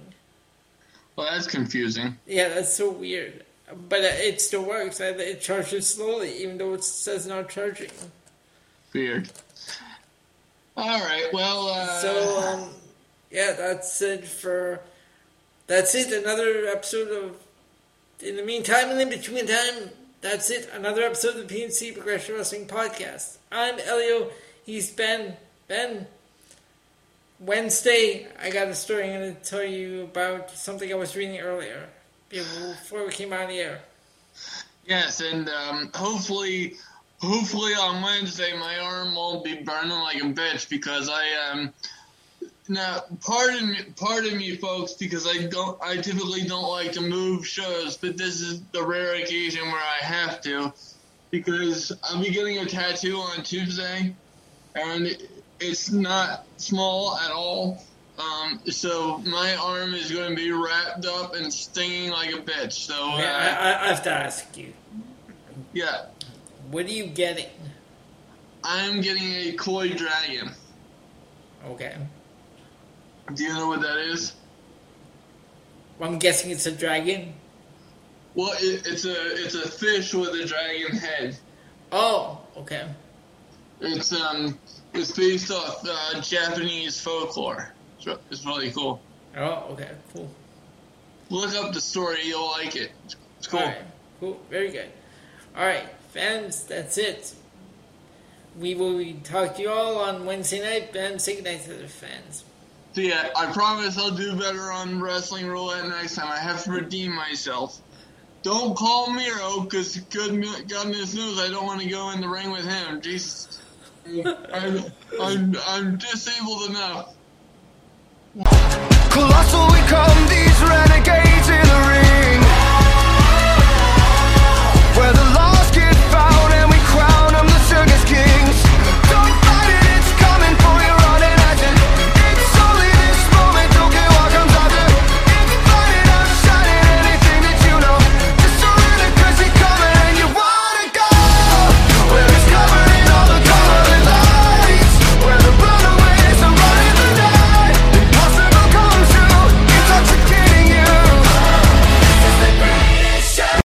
Well, that's confusing. Yeah, that's so weird. But it still works. It charges slowly, even though it says not charging. Weird. All right. Well. Uh, So, um, yeah, that's it for. That's it. Another episode of. In the meantime, and in between time, that's it. Another episode of the PNC Progression Wrestling Podcast. I'm Elio. He's Ben. Ben. Wednesday, I got a story I'm going to tell you about something I was reading earlier before we came on the air. yes, and um, hopefully, hopefully on Wednesday my arm won't be burning like a bitch because I um. Now, pardon me, pardon me, folks, because I don't, I typically don't like to move shows, but this is the rare occasion where I have to, because I'll be getting a tattoo on Tuesday, and it's not small at all. Um, so my arm is going to be wrapped up and stinging like a bitch. So uh, Yeah, I, I, I have to ask you, yeah, what are you getting? I'm getting a koi dragon. Okay. Do you know what that is? Well, I'm guessing it's a dragon. Well, it, it's a it's a fish with a dragon head. Oh, okay. It's um, it's based off uh, Japanese folklore. It's, really cool. Oh, okay, cool. Look up the story; you'll like it. It's cool. Right, cool, very good. All right, fans, that's it. We will be talk to you all on Wednesday night. Ben, say goodnight to the fans. So yeah, I promise I'll do better on wrestling roulette next time. I have to redeem myself. Don't call Miro, because good, goodness knows I don't want to go in the ring with him. Jesus, I'm, I'm, I'm disabled enough. Colossal we come, these renegades in the ring.